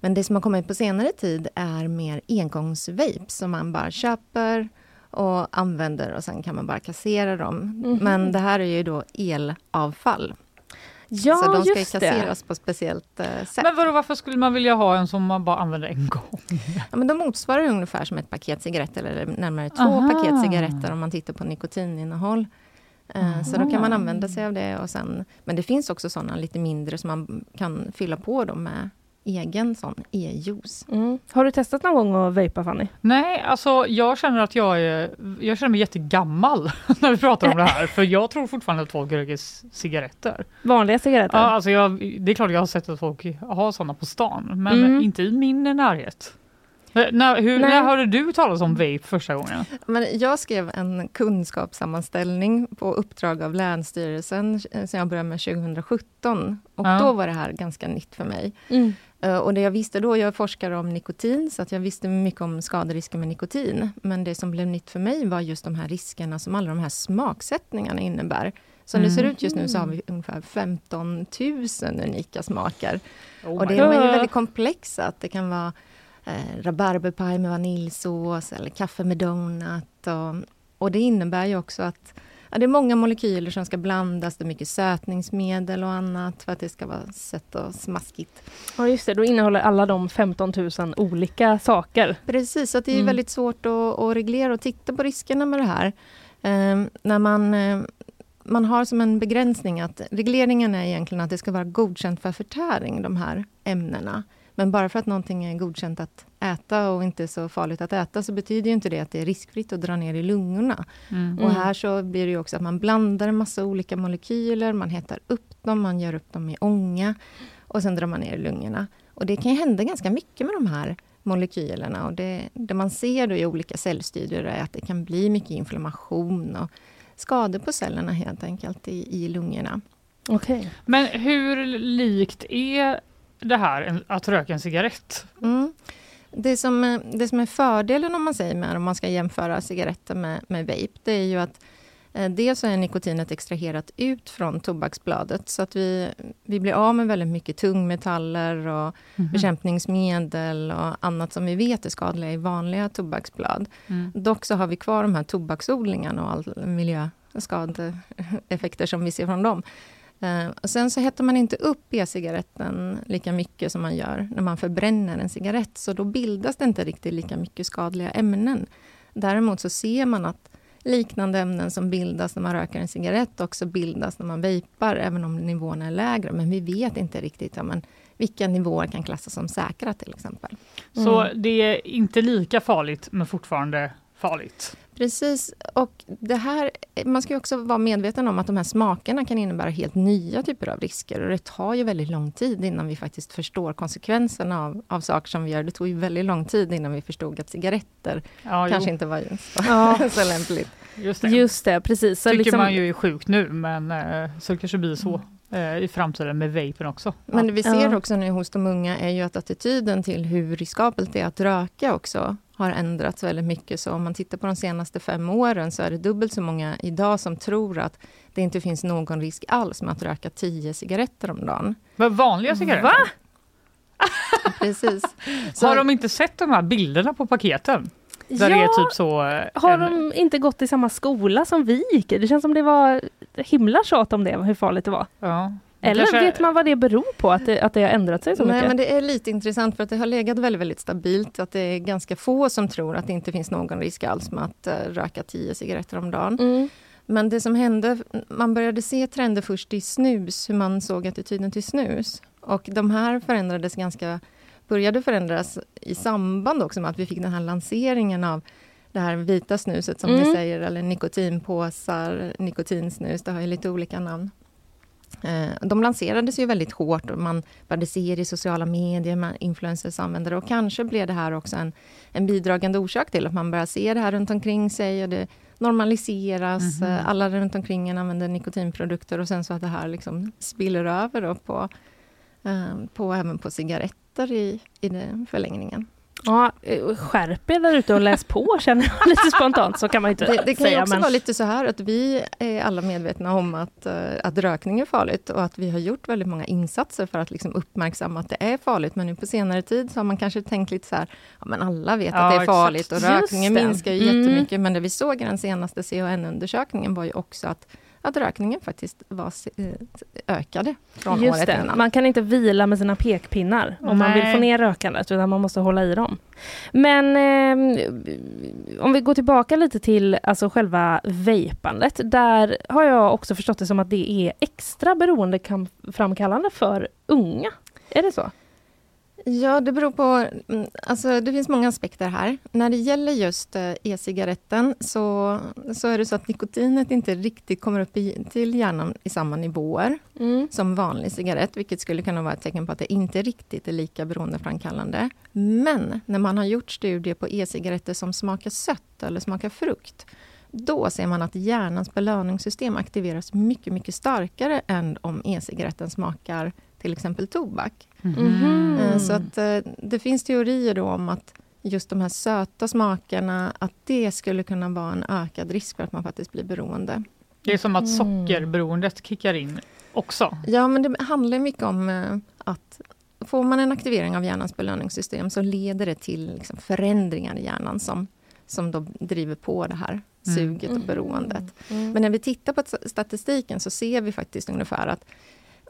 Men det som har kommit på senare tid är mer engångsvape som man bara köper och använder och sen kan man bara kassera dem. Mm. Men det här är ju då elavfall. Ja, så de ska just kasseras det. på speciellt uh, sätt. Men vadå, varför skulle man vilja ha en som man bara använder en gång? Ja, men de motsvarar ungefär som ett paket cigaretter eller närmare två Aha. paket cigaretter om man tittar på nikotininnehåll. Uh, så då kan man använda sig av det. Och sen, men det finns också sådana lite mindre som man kan fylla på dem med egen sån e-juice. Mm. Har du testat någon gång att vejpa Fanny? Nej, alltså jag känner att jag är, jag känner mig jättegammal när vi pratar om det här, för jag tror fortfarande att folk röker cigaretter. Vanliga cigaretter? Ja, alltså jag, det är klart jag har sett att folk har sådana på stan, men mm. inte i min närhet. När, hur, när hörde du talas om vape första gången? Men jag skrev en kunskapssammanställning på uppdrag av Länsstyrelsen eh, som jag började med 2017. Och ja. då var det här ganska nytt för mig. Mm. Uh, och det jag visste då, jag forskar om nikotin, så att jag visste mycket om skaderisker med nikotin. Men det som blev nytt för mig var just de här riskerna som alla de här smaksättningarna innebär. Som mm. det ser ut just nu så har vi ungefär 15 000 unika smaker. Oh och det är väldigt komplexa. Att det kan vara eh, rabarberpaj med vaniljsås eller kaffe med donut. Och, och det innebär ju också att ja, det är många molekyler som ska blandas. Det är mycket sötningsmedel och annat för att det ska vara sött och smaskigt. Ja just det, då innehåller alla de 15 000 olika saker. Precis, så det är mm. väldigt svårt att, att, reglera och titta på riskerna med det här. Eh, när man eh, man har som en begränsning att regleringen är egentligen att det ska vara godkänt för förtäring, de här ämnena. Men bara för att någonting är godkänt att äta och inte så farligt att äta, så betyder inte det att det är riskfritt att dra ner i lungorna. Mm. Och här så blir det också att man blandar en massa olika molekyler, man hettar upp dem, man gör upp dem i ånga och sen drar man ner i lungorna. Och det kan hända ganska mycket med de här molekylerna. Och det, det man ser då i olika cellstudier är att det kan bli mycket inflammation och skador på cellerna helt enkelt i, i lungorna. Okay. Men hur likt är det här att röka en cigarett? Mm. Det, som, det som är fördelen om man säger med, om man ska jämföra cigaretter med, med vape, det är ju att eh, Dels så är nikotinet extraherat ut från tobaksbladet så att vi, vi blir av med väldigt mycket tungmetaller och mm. bekämpningsmedel och annat som vi vet är skadliga i vanliga tobaksblad. Mm. Dock så har vi kvar de här tobaksodlingarna och all miljöskadeeffekter som vi ser från dem. Eh, och sen så hettar man inte upp e-cigaretten lika mycket som man gör när man förbränner en cigarett, så då bildas det inte riktigt lika mycket skadliga ämnen. Däremot så ser man att liknande ämnen som bildas när man röker en cigarett också bildas när man vejpar, även om nivåerna är lägre. Men vi vet inte riktigt ja, men vilka nivåer kan klassas som säkra till exempel. Mm. Så det är inte lika farligt, men fortfarande farligt? Precis, och det här, man ska också vara medveten om att de här smakerna kan innebära helt nya typer av risker. Och det tar ju väldigt lång tid innan vi faktiskt förstår konsekvenserna av, av saker som vi gör. Det tog ju väldigt lång tid innan vi förstod att cigaretter ja, kanske jo. inte var så, ja. så lämpligt. Just det, Just det precis. Så tycker liksom, man ju är sjukt nu, men eh, så det kanske blir så i framtiden med vapen också. Men det vi ser också nu hos de unga är ju att attityden till hur riskabelt det är att röka också har ändrats väldigt mycket. Så om man tittar på de senaste fem åren så är det dubbelt så många idag som tror att det inte finns någon risk alls med att röka tio cigaretter om dagen. Men vanliga cigaretter? Va? Precis. Så, har de inte sett de här bilderna på paketen? Där ja, det är typ så, eh, har en... de inte gått i samma skola som vi gick Det känns som det var himla tjat om det, hur farligt det var. Ja. Eller kanske... vet man vad det beror på, att det, att det har ändrat sig så Nej, mycket? men det är lite intressant för att det har legat väldigt, väldigt stabilt. Att det är ganska få som tror att det inte finns någon risk alls med att uh, röka tio cigaretter om dagen. Mm. Men det som hände, man började se trender först i snus, hur man såg attityden till snus. Och de här förändrades ganska, började förändras i samband också med att vi fick den här lanseringen av det här vita snuset som mm. ni säger, eller nikotinpåsar, nikotinsnus, det har ju lite olika namn. Eh, de lanserades ju väldigt hårt och man började se det i sociala medier, influencers använder det och kanske blev det här också en, en bidragande orsak till att man börjar se det här runt omkring sig och det normaliseras. Mm -hmm. Alla runt omkring en använder nikotinprodukter och sen så att det här liksom spiller över på, eh, på, även på cigaretter i, i förlängningen. Ja, eh, skärp er där ute och läs på känner jag lite spontant, så kan man inte det, det kan ju också men... vara lite så här att vi är alla medvetna om att, eh, att rökning är farligt och att vi har gjort väldigt många insatser för att liksom uppmärksamma att det är farligt. Men nu på senare tid så har man kanske tänkt lite så här, ja men alla vet ja, att det är farligt och rökningen minskar ju mm. jättemycket. Men det vi såg i den senaste CHN-undersökningen var ju också att att rökningen faktiskt var, ökade från Just året det. innan. Man kan inte vila med sina pekpinnar om Nej. man vill få ner rökandet, utan man måste hålla i dem. Men eh, om vi går tillbaka lite till alltså själva vejpandet. Där har jag också förstått det som att det är extra beroendeframkallande för unga. Är det så? Ja, det beror på... Mm, alltså, det finns många aspekter här. När det gäller just eh, e-cigaretten så, så är det så att nikotinet inte riktigt kommer upp i, till hjärnan i samma nivåer mm. som vanlig cigarett, vilket skulle kunna vara ett tecken på att det inte riktigt är lika beroendeframkallande. Men när man har gjort studier på e-cigaretter som smakar sött eller smakar frukt, då ser man att hjärnans belöningssystem aktiveras mycket, mycket starkare än om e-cigaretten smakar till exempel tobak. Mm. Så att eh, det finns teorier då om att just de här söta smakerna, att det skulle kunna vara en ökad risk för att man faktiskt blir beroende. Det är som att mm. sockerberoendet kickar in också. Ja, men det handlar mycket om eh, att får man en aktivering av hjärnans belöningssystem så leder det till liksom förändringar i hjärnan som, som då driver på det här mm. suget och beroendet. Mm. Men när vi tittar på statistiken så ser vi faktiskt ungefär att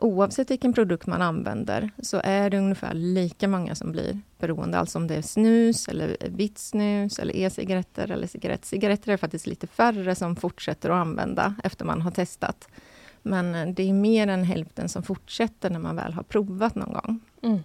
oavsett vilken produkt man använder så är det ungefär lika många som blir beroende. Alltså om det är snus, eller vitt snus, eller e-cigaretter eller cigarett. Cigaretter är faktiskt lite färre som fortsätter att använda efter man har testat. Men det är mer än hälften som fortsätter när man väl har provat någon gång. Mm.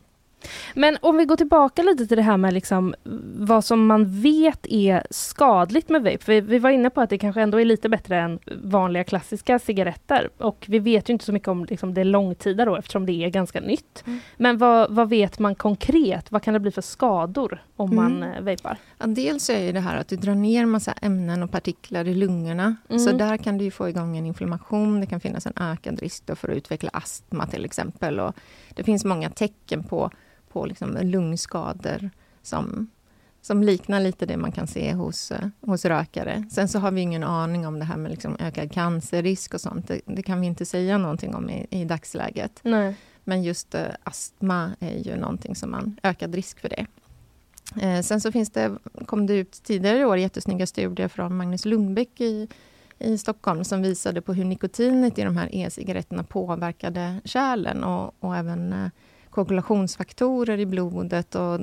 Men om vi går tillbaka lite till det här med liksom vad som man vet är skadligt med vape. För vi var inne på att det kanske ändå är lite bättre än vanliga klassiska cigaretter. Och vi vet ju inte så mycket om liksom det långtida då eftersom det är ganska nytt. Mm. Men vad, vad, vet man konkret? Vad kan det bli för skador om mm. man eh, vapar? Ja, dels är det här att du drar ner massa ämnen och partiklar i lungorna. Mm. Så där kan du få igång en inflammation. Det kan finnas en ökad risk för att utveckla astma till exempel. Och det finns många tecken på på liksom lungskador som, som liknar lite det man kan se hos, eh, hos rökare. Sen så har vi ingen aning om det här med liksom ökad cancerrisk och sånt. Det, det, kan vi inte säga någonting om i, i dagsläget. Nej. Men just eh, astma är ju någonting som man ökad risk för det. Eh, sen så finns det, kom det ut tidigare i år jättesnygga studier från Magnus Lundbäck i, i Stockholm som visade på hur nikotinet i de här e-cigaretterna påverkade kärlen och, och även eh, koagulationsfaktorer i blodet och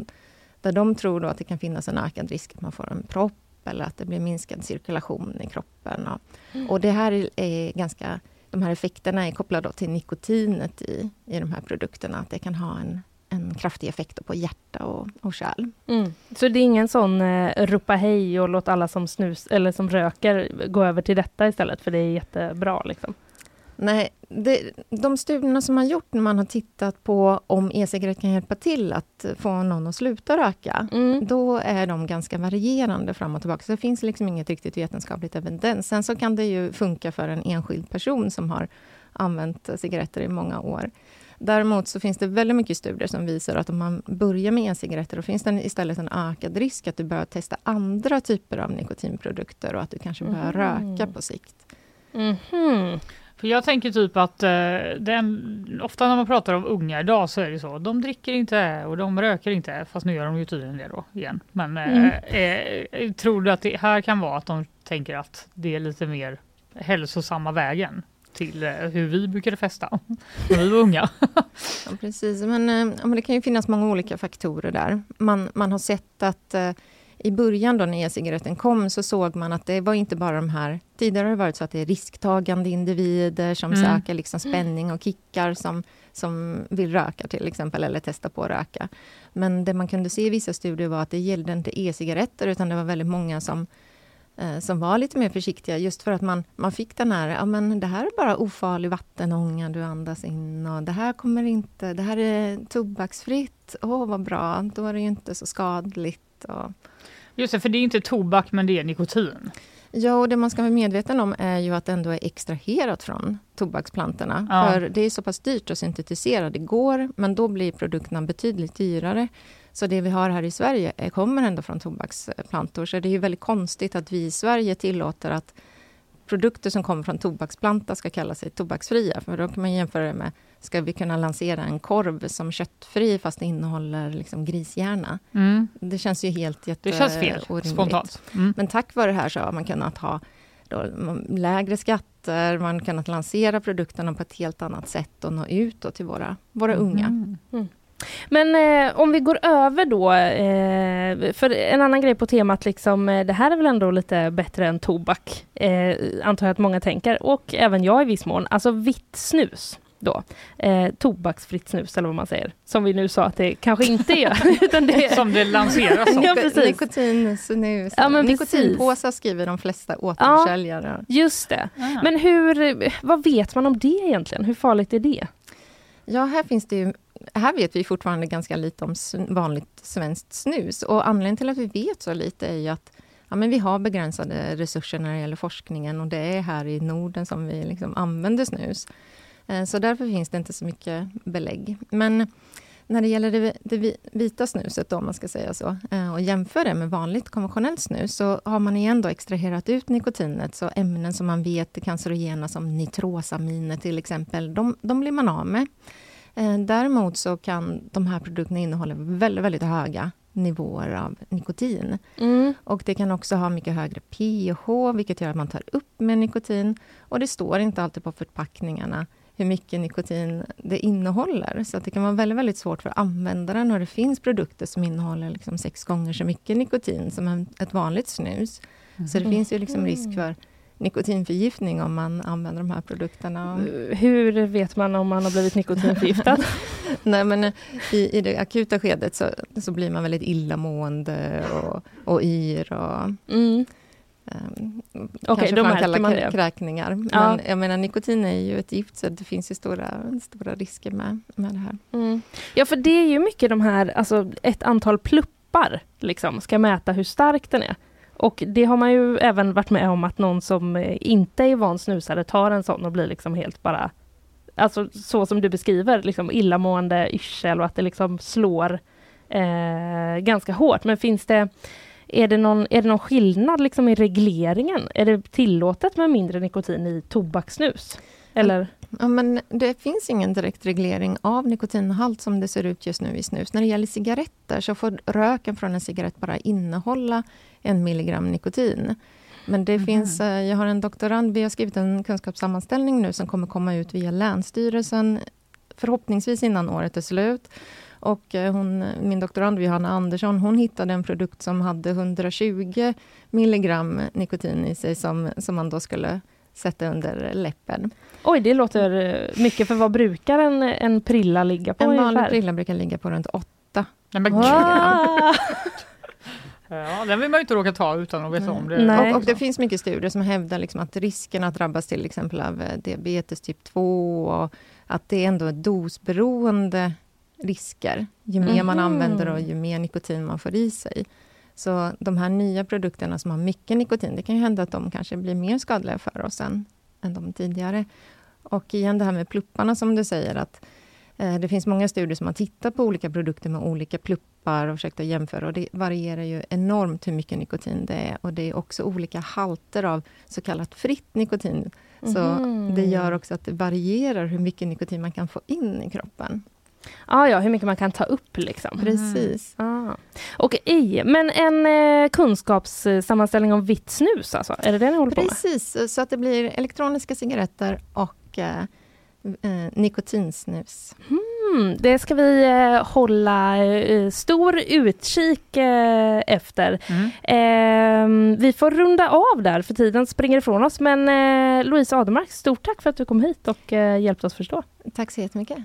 där de tror då att det kan finnas en ökad risk att man får en propp eller att det blir minskad cirkulation i kroppen. Och, mm. och det här är ganska de här effekterna är kopplade till nikotinet i, i de här produkterna. Att det kan ha en, en kraftig effekt på hjärta och, och kärl. Mm. Så det är ingen sån eh, ropa hej och låt alla som snus eller som röker gå över till detta istället för det är jättebra? Liksom. Nej, det, de studierna som man gjort när man har tittat på om e-cigarett kan hjälpa till att få någon att sluta röka, mm. då är de ganska varierande fram och tillbaka. Så det finns liksom inget riktigt vetenskapligt evidens. Sen så kan det ju funka för en enskild person som har använt cigaretter i många år. Däremot så finns det väldigt mycket studier som visar att om man börjar med e-cigaretter, då finns det istället en ökad risk att du börjar testa andra typer av nikotinprodukter och att du kanske börjar mm. röka på sikt. Mm. För jag tänker typ att eh, den, ofta när man pratar om unga idag så är det så. De dricker inte och de röker inte. Fast nu gör de ju tydligen det då igen. Men eh, mm. eh, tror du att det här kan vara att de tänker att det är lite mer hälsosamma vägen? till eh, hur vi brukade festa när vi var unga. ja, precis, men, men det kan ju finnas många olika faktorer där. Man, man har sett att i början då när e-cigaretten kom så såg man att det var inte bara de här... Tidigare har det varit så att det är risktagande individer som mm. söker liksom spänning och kickar som, som vill röka till exempel, eller testa på att röka. Men det man kunde se i vissa studier var att det gällde inte e-cigaretter utan det var väldigt många som eh, som var lite mer försiktiga just för att man, man fick den här, ja men det här är bara ofarlig vattenånga du andas in och det här kommer inte, det här är tobaksfritt, åh oh, vad bra, då är det ju inte så skadligt. Och, Just det, för det är inte tobak men det är nikotin. Ja, och det man ska vara medveten om är ju att det ändå är extraherat från tobaksplantorna. Ja. För det är så pass dyrt att syntetisera. Det går, men då blir produkterna betydligt dyrare. Så det vi har här i Sverige kommer ändå från tobaksplantor. Så det är väldigt konstigt att vi i Sverige tillåter att produkter som kommer från tobaksplanta ska kalla sig tobaksfria. För då kan man jämföra det med ska vi kunna lansera en korv som köttfri fast det innehåller liksom grishjärna. Mm. Det känns ju helt jätte Det känns fel, orimligt. spontant. Mm. Men tack vare det här så har man kunnat ha då, lägre skatter, man har kunnat lansera produkterna på ett helt annat sätt och nå ut till våra, våra mm. unga. Mm. Men eh, om vi går över då, eh, för en annan grej på temat, liksom, eh, det här är väl ändå lite bättre än tobak, eh, antar jag att många tänker, och även jag i viss mån, alltså vitt snus. Då. Eh, tobaksfritt snus eller vad man säger. Som vi nu sa att det kanske inte är. utan det... Som det lanseras som. ja, precis. Nikotinsnus. Ja, Nikotinpåsar skriver de flesta återförsäljare. Ja, just det. Ah. Men hur, vad vet man om det egentligen? Hur farligt är det? Ja, här finns det ju här vet vi fortfarande ganska lite om vanligt svenskt snus. Och anledningen till att vi vet så lite är ju att ja, men vi har begränsade resurser när det gäller forskningen och det är här i Norden som vi liksom använder snus. Eh, så därför finns det inte så mycket belägg. Men när det gäller det, det vita snuset, då, om man ska säga så, eh, och jämför det med vanligt konventionellt snus, så har man igen då extraherat ut nikotinet, så ämnen som man vet är cancerogena, som nitrosaminer till exempel, de, de blir man av med. Eh, däremot så kan de här produkterna innehålla väldigt, väldigt höga nivåer av nikotin. Mm. Och det kan också ha mycket högre pH, vilket gör att man tar upp med nikotin. Och det står inte alltid på förpackningarna hur mycket nikotin det innehåller. Så det kan vara väldigt, väldigt svårt för användaren och det finns produkter som innehåller liksom sex gånger så mycket nikotin som ett vanligt snus. Mm. Så det finns ju liksom risk för nikotinförgiftning om man använder de här produkterna. Hur vet man om man har blivit nikotinförgiftad? Nej, men i, i det akuta skedet så, så blir man väldigt illamående och, och yr. Och, mm. Um, okay, då märker man det. kräkningar. Men ja. jag menar, nikotin är ju ett gift, så det finns ju stora, stora risker med, med det här. Mm. Ja, för det är ju mycket de här, alltså ett antal pluppar, liksom, ska mäta hur stark den är. Och det har man ju även varit med om att någon som inte är van snusare tar en sån och blir liksom helt bara Alltså så som du beskriver, liksom illamående, yrsel och att det liksom slår eh, ganska hårt. Men finns det är det någon, är det någon skillnad liksom i regleringen? Är det tillåtet med mindre nikotin i tobakssnus? Eller? Ja, men det finns ingen direkt reglering av nikotinhalt som det ser ut just nu i snus. När det gäller cigaretter så får röken från en cigarett bara innehålla en milligram nikotin. Men det mm. finns, eh, jag har en doktorand, vi har skrivit en kunskapssammanställning nu som kommer komma ut via Länsstyrelsen förhoppningsvis innan året är slut. Och eh, hon, min doktorand Johanna Andersson, hon hittade en produkt som hade 120 milligram nikotin i sig som, som man då skulle sätta under läppen. Oj, det låter eh, mycket. För vad brukar en, en prilla ligga på? En vanlig prilla brukar ligga på runt 8. Nej, men ah! Ja, den vill man ju inte råka ta utan att veta om det. Och, och, det finns mycket studier som hävdar liksom att risken att drabbas till exempel av eh, diabetes typ 2 och att det är ändå är dosberoende risker. Ju mer mm. man mhm. använder och ju mer nikotin man får i sig. Så de här nya produkterna som har mycket nikotin, det kan ju hända att de kanske blir mer skadliga för oss än, än de tidigare. Och igen det här med plupparna som du säger, att eh, det finns många studier som har tittat på olika produkter med olika pluppar och försökt att jämföra. Och det varierar ju enormt hur mycket nikotin det är. Och det är också olika halter av så kallat fritt nikotin. Så mm. det gör också att det varierar hur mycket nikotin man kan få in i kroppen. Ah, ja, hur mycket man kan ta upp liksom. Precis. Mm. Ah. Okej, men en eh, kunskapssammanställning om vitt snus alltså? Är det det ni håller på med? Precis, så att det blir elektroniska cigaretter och eh, eh, nikotinsnus. Mm, det ska vi eh, hålla eh, stor utkik eh, efter. Mm. Ehm, vi får runda av där, för tiden springer ifrån oss. Men eh, Louise Ademark, stort tack för att du kom hit och hjälpte oss förstå. Tack så jättemycket.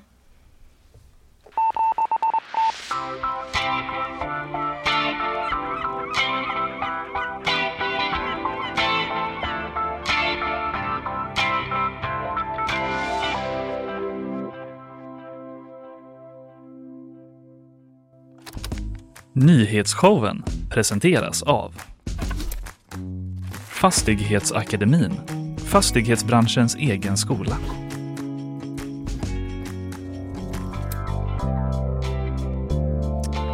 Nyhetsshowen presenteras av Fastighetsakademin, fastighetsbranschens egen skola.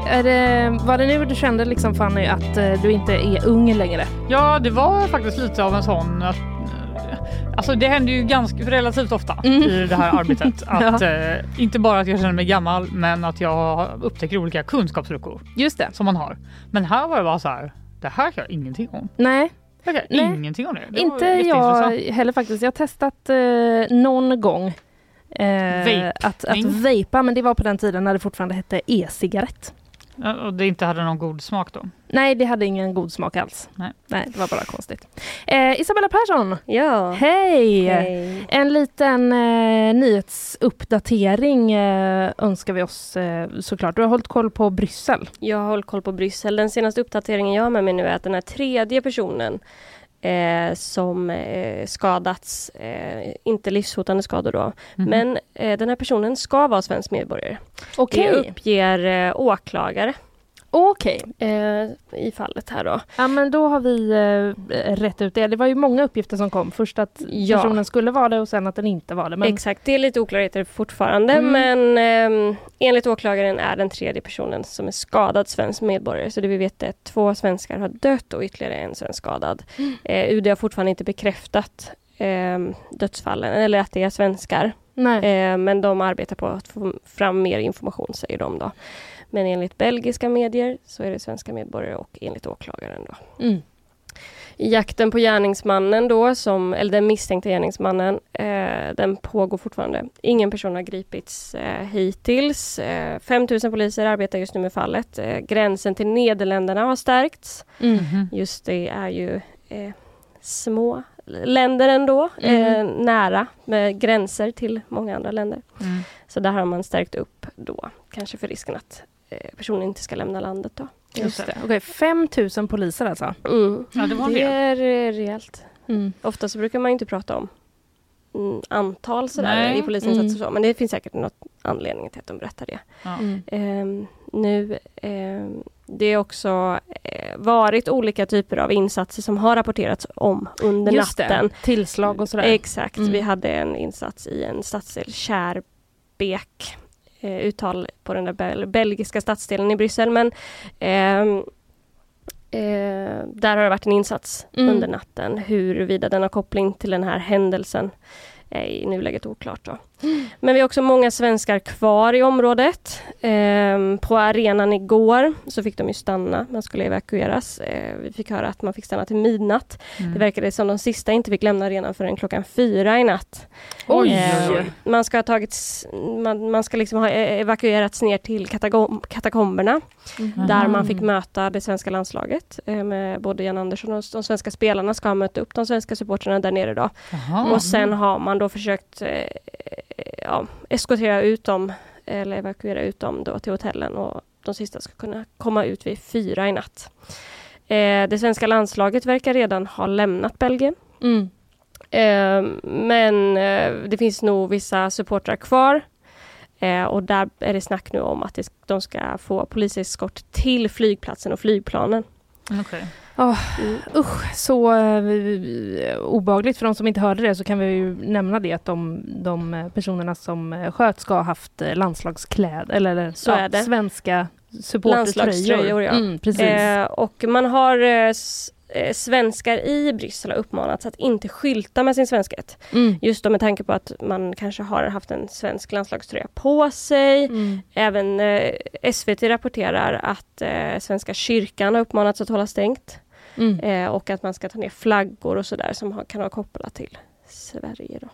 Är det, var det nu du kände liksom Fanny att eh, du inte är ung längre? Ja, det var faktiskt lite av en sån att Alltså det händer ju ganska relativt ofta mm. i det här arbetet. Att, ja. eh, inte bara att jag känner mig gammal men att jag upptäcker olika kunskapsluckor. Just det. Som man har. Men här var det bara så här, det här kan jag ingenting om. Nej. Jag kan Nej. ingenting om det. det inte jag heller faktiskt. Jag har testat eh, någon gång eh, att, att vejpa men det var på den tiden när det fortfarande hette e-cigarett. Och det inte hade någon god smak då? Nej, det hade ingen god smak alls. Nej, Nej det var bara konstigt. Eh, Isabella Persson! Ja. Hej! Hej. En liten eh, nyhetsuppdatering eh, önskar vi oss eh, såklart. Du har hållit koll på Bryssel. Jag har hållit koll på Bryssel. Den senaste uppdateringen jag har med mig nu är att den här tredje personen eh, som eh, skadats, eh, inte livshotande skador då, Mhm. men eh, den här personen ska vara svensk medborgare. Okej. Det uppger eh, åklagare Okej. eh, i fallet här då. Ja men då har vi eh, rätt ut det. Det var ju många uppgifter som kom. Först att Ja. personen skulle vara det och sen att den inte var det. Men... Exakt, det är lite oklarheter fortfarande Mm. men ehm, enligt åklagaren är den tredje personen som är skadad svensk medborgare. Så det vi vet är att två svenskar har dött och ytterligare en svensk skadad. Mm. Eh, UD har fortfarande inte bekräftat ehm, dödsfallen eller att det är svenskar. Eh, men de arbetar på att få fram mer information säger de då. Men enligt belgiska medier så är det svenska medborgare och enligt åklagaren då. Mm. I jakten på gärningsmannen då, som, eller den misstänkta gärningsmannen, eh, den pågår fortfarande. Ingen person har gripits eh, hittills. Eh, 5 000 poliser arbetar just nu med fallet. Eh, gränsen till Nederländerna har stärkts. Mm. Just det är ju eh, små länder ändå, Mm. eh, nära med gränser till många andra länder. Mm. Så där har man stärkt upp då, kanske för risken att personen inte ska lämna landet då. Just det. Okej, 5 000 poliser alltså. Mm. Ja, det var Det är eh, rejält. Mm. Ofta så brukar man inte prata om mm, antal sådär i polisinsatser Mm. så, men det finns säkert något anledning till att de berättar det. Ja. Mm. Ehm, nu, ehm, det har också eh, varit olika typer av insatser som har rapporterats om under Just natten. det. Tillslag och sådär. Exakt, Mm. vi hade en insats i en stadsdel, Kärrbek, eh, uttal på den där bel- belgiska stadsdelen i Bryssel. Men ehm, eh, där har det varit en insats Mm. under natten. Huruvida den har koppling till den här händelsen är i nuläget oklart. Då. Men vi har också många svenskar kvar i området. Ehm, på arenan igår så fick de ju stanna, man skulle evakueras. Eh, vi fick höra att man fick stanna till midnatt. Mm. Det verkade som de sista inte fick lämna arenan förrän klockan fyra i natt. Oj, Eh. Man ska ha tagits, man, man ska liksom ha eh, evakuerats ner till katagom, katakomberna Mhm. där man fick möta det svenska landslaget eh, med både Jan Andersson och de svenska spelarna ska ha mött upp de svenska supportrarna där nere då. Och sen har man då försökt eh, ja, eskortera ut dem eller evakuera ut dem då till hotellen och de sista ska kunna komma ut vid fyra i natt. Eh, det svenska landslaget verkar redan ha lämnat Belgien. Mm. Eh, men eh, det finns nog vissa supportrar kvar. Eh, och där är det snack nu om att det, de ska få poliseskort till flygplatsen och flygplanen. Åh, Mm. usch, så eh, obehagligt. För de som inte hörde det så kan vi ju nämna det att de, de eh, personerna som eh, sköt ska ha haft landslagskläder eller, eller Så det. svenska supportertröjor. Ja. Mm, precis. Eh, och man har eh, s- eh, svenskar i Bryssel har uppmanats att inte skylta med sin svenskhet. Mm. Just då med tanke på att man kanske har haft en svensk landslagströja på sig. Mm. Även eh, SVT rapporterar att eh, Svenska kyrkan har uppmanats att hålla stängt. Mm. Eh, och att man ska ta ner flaggor och sådär som har, kan ha kopplat till Sverige. Då.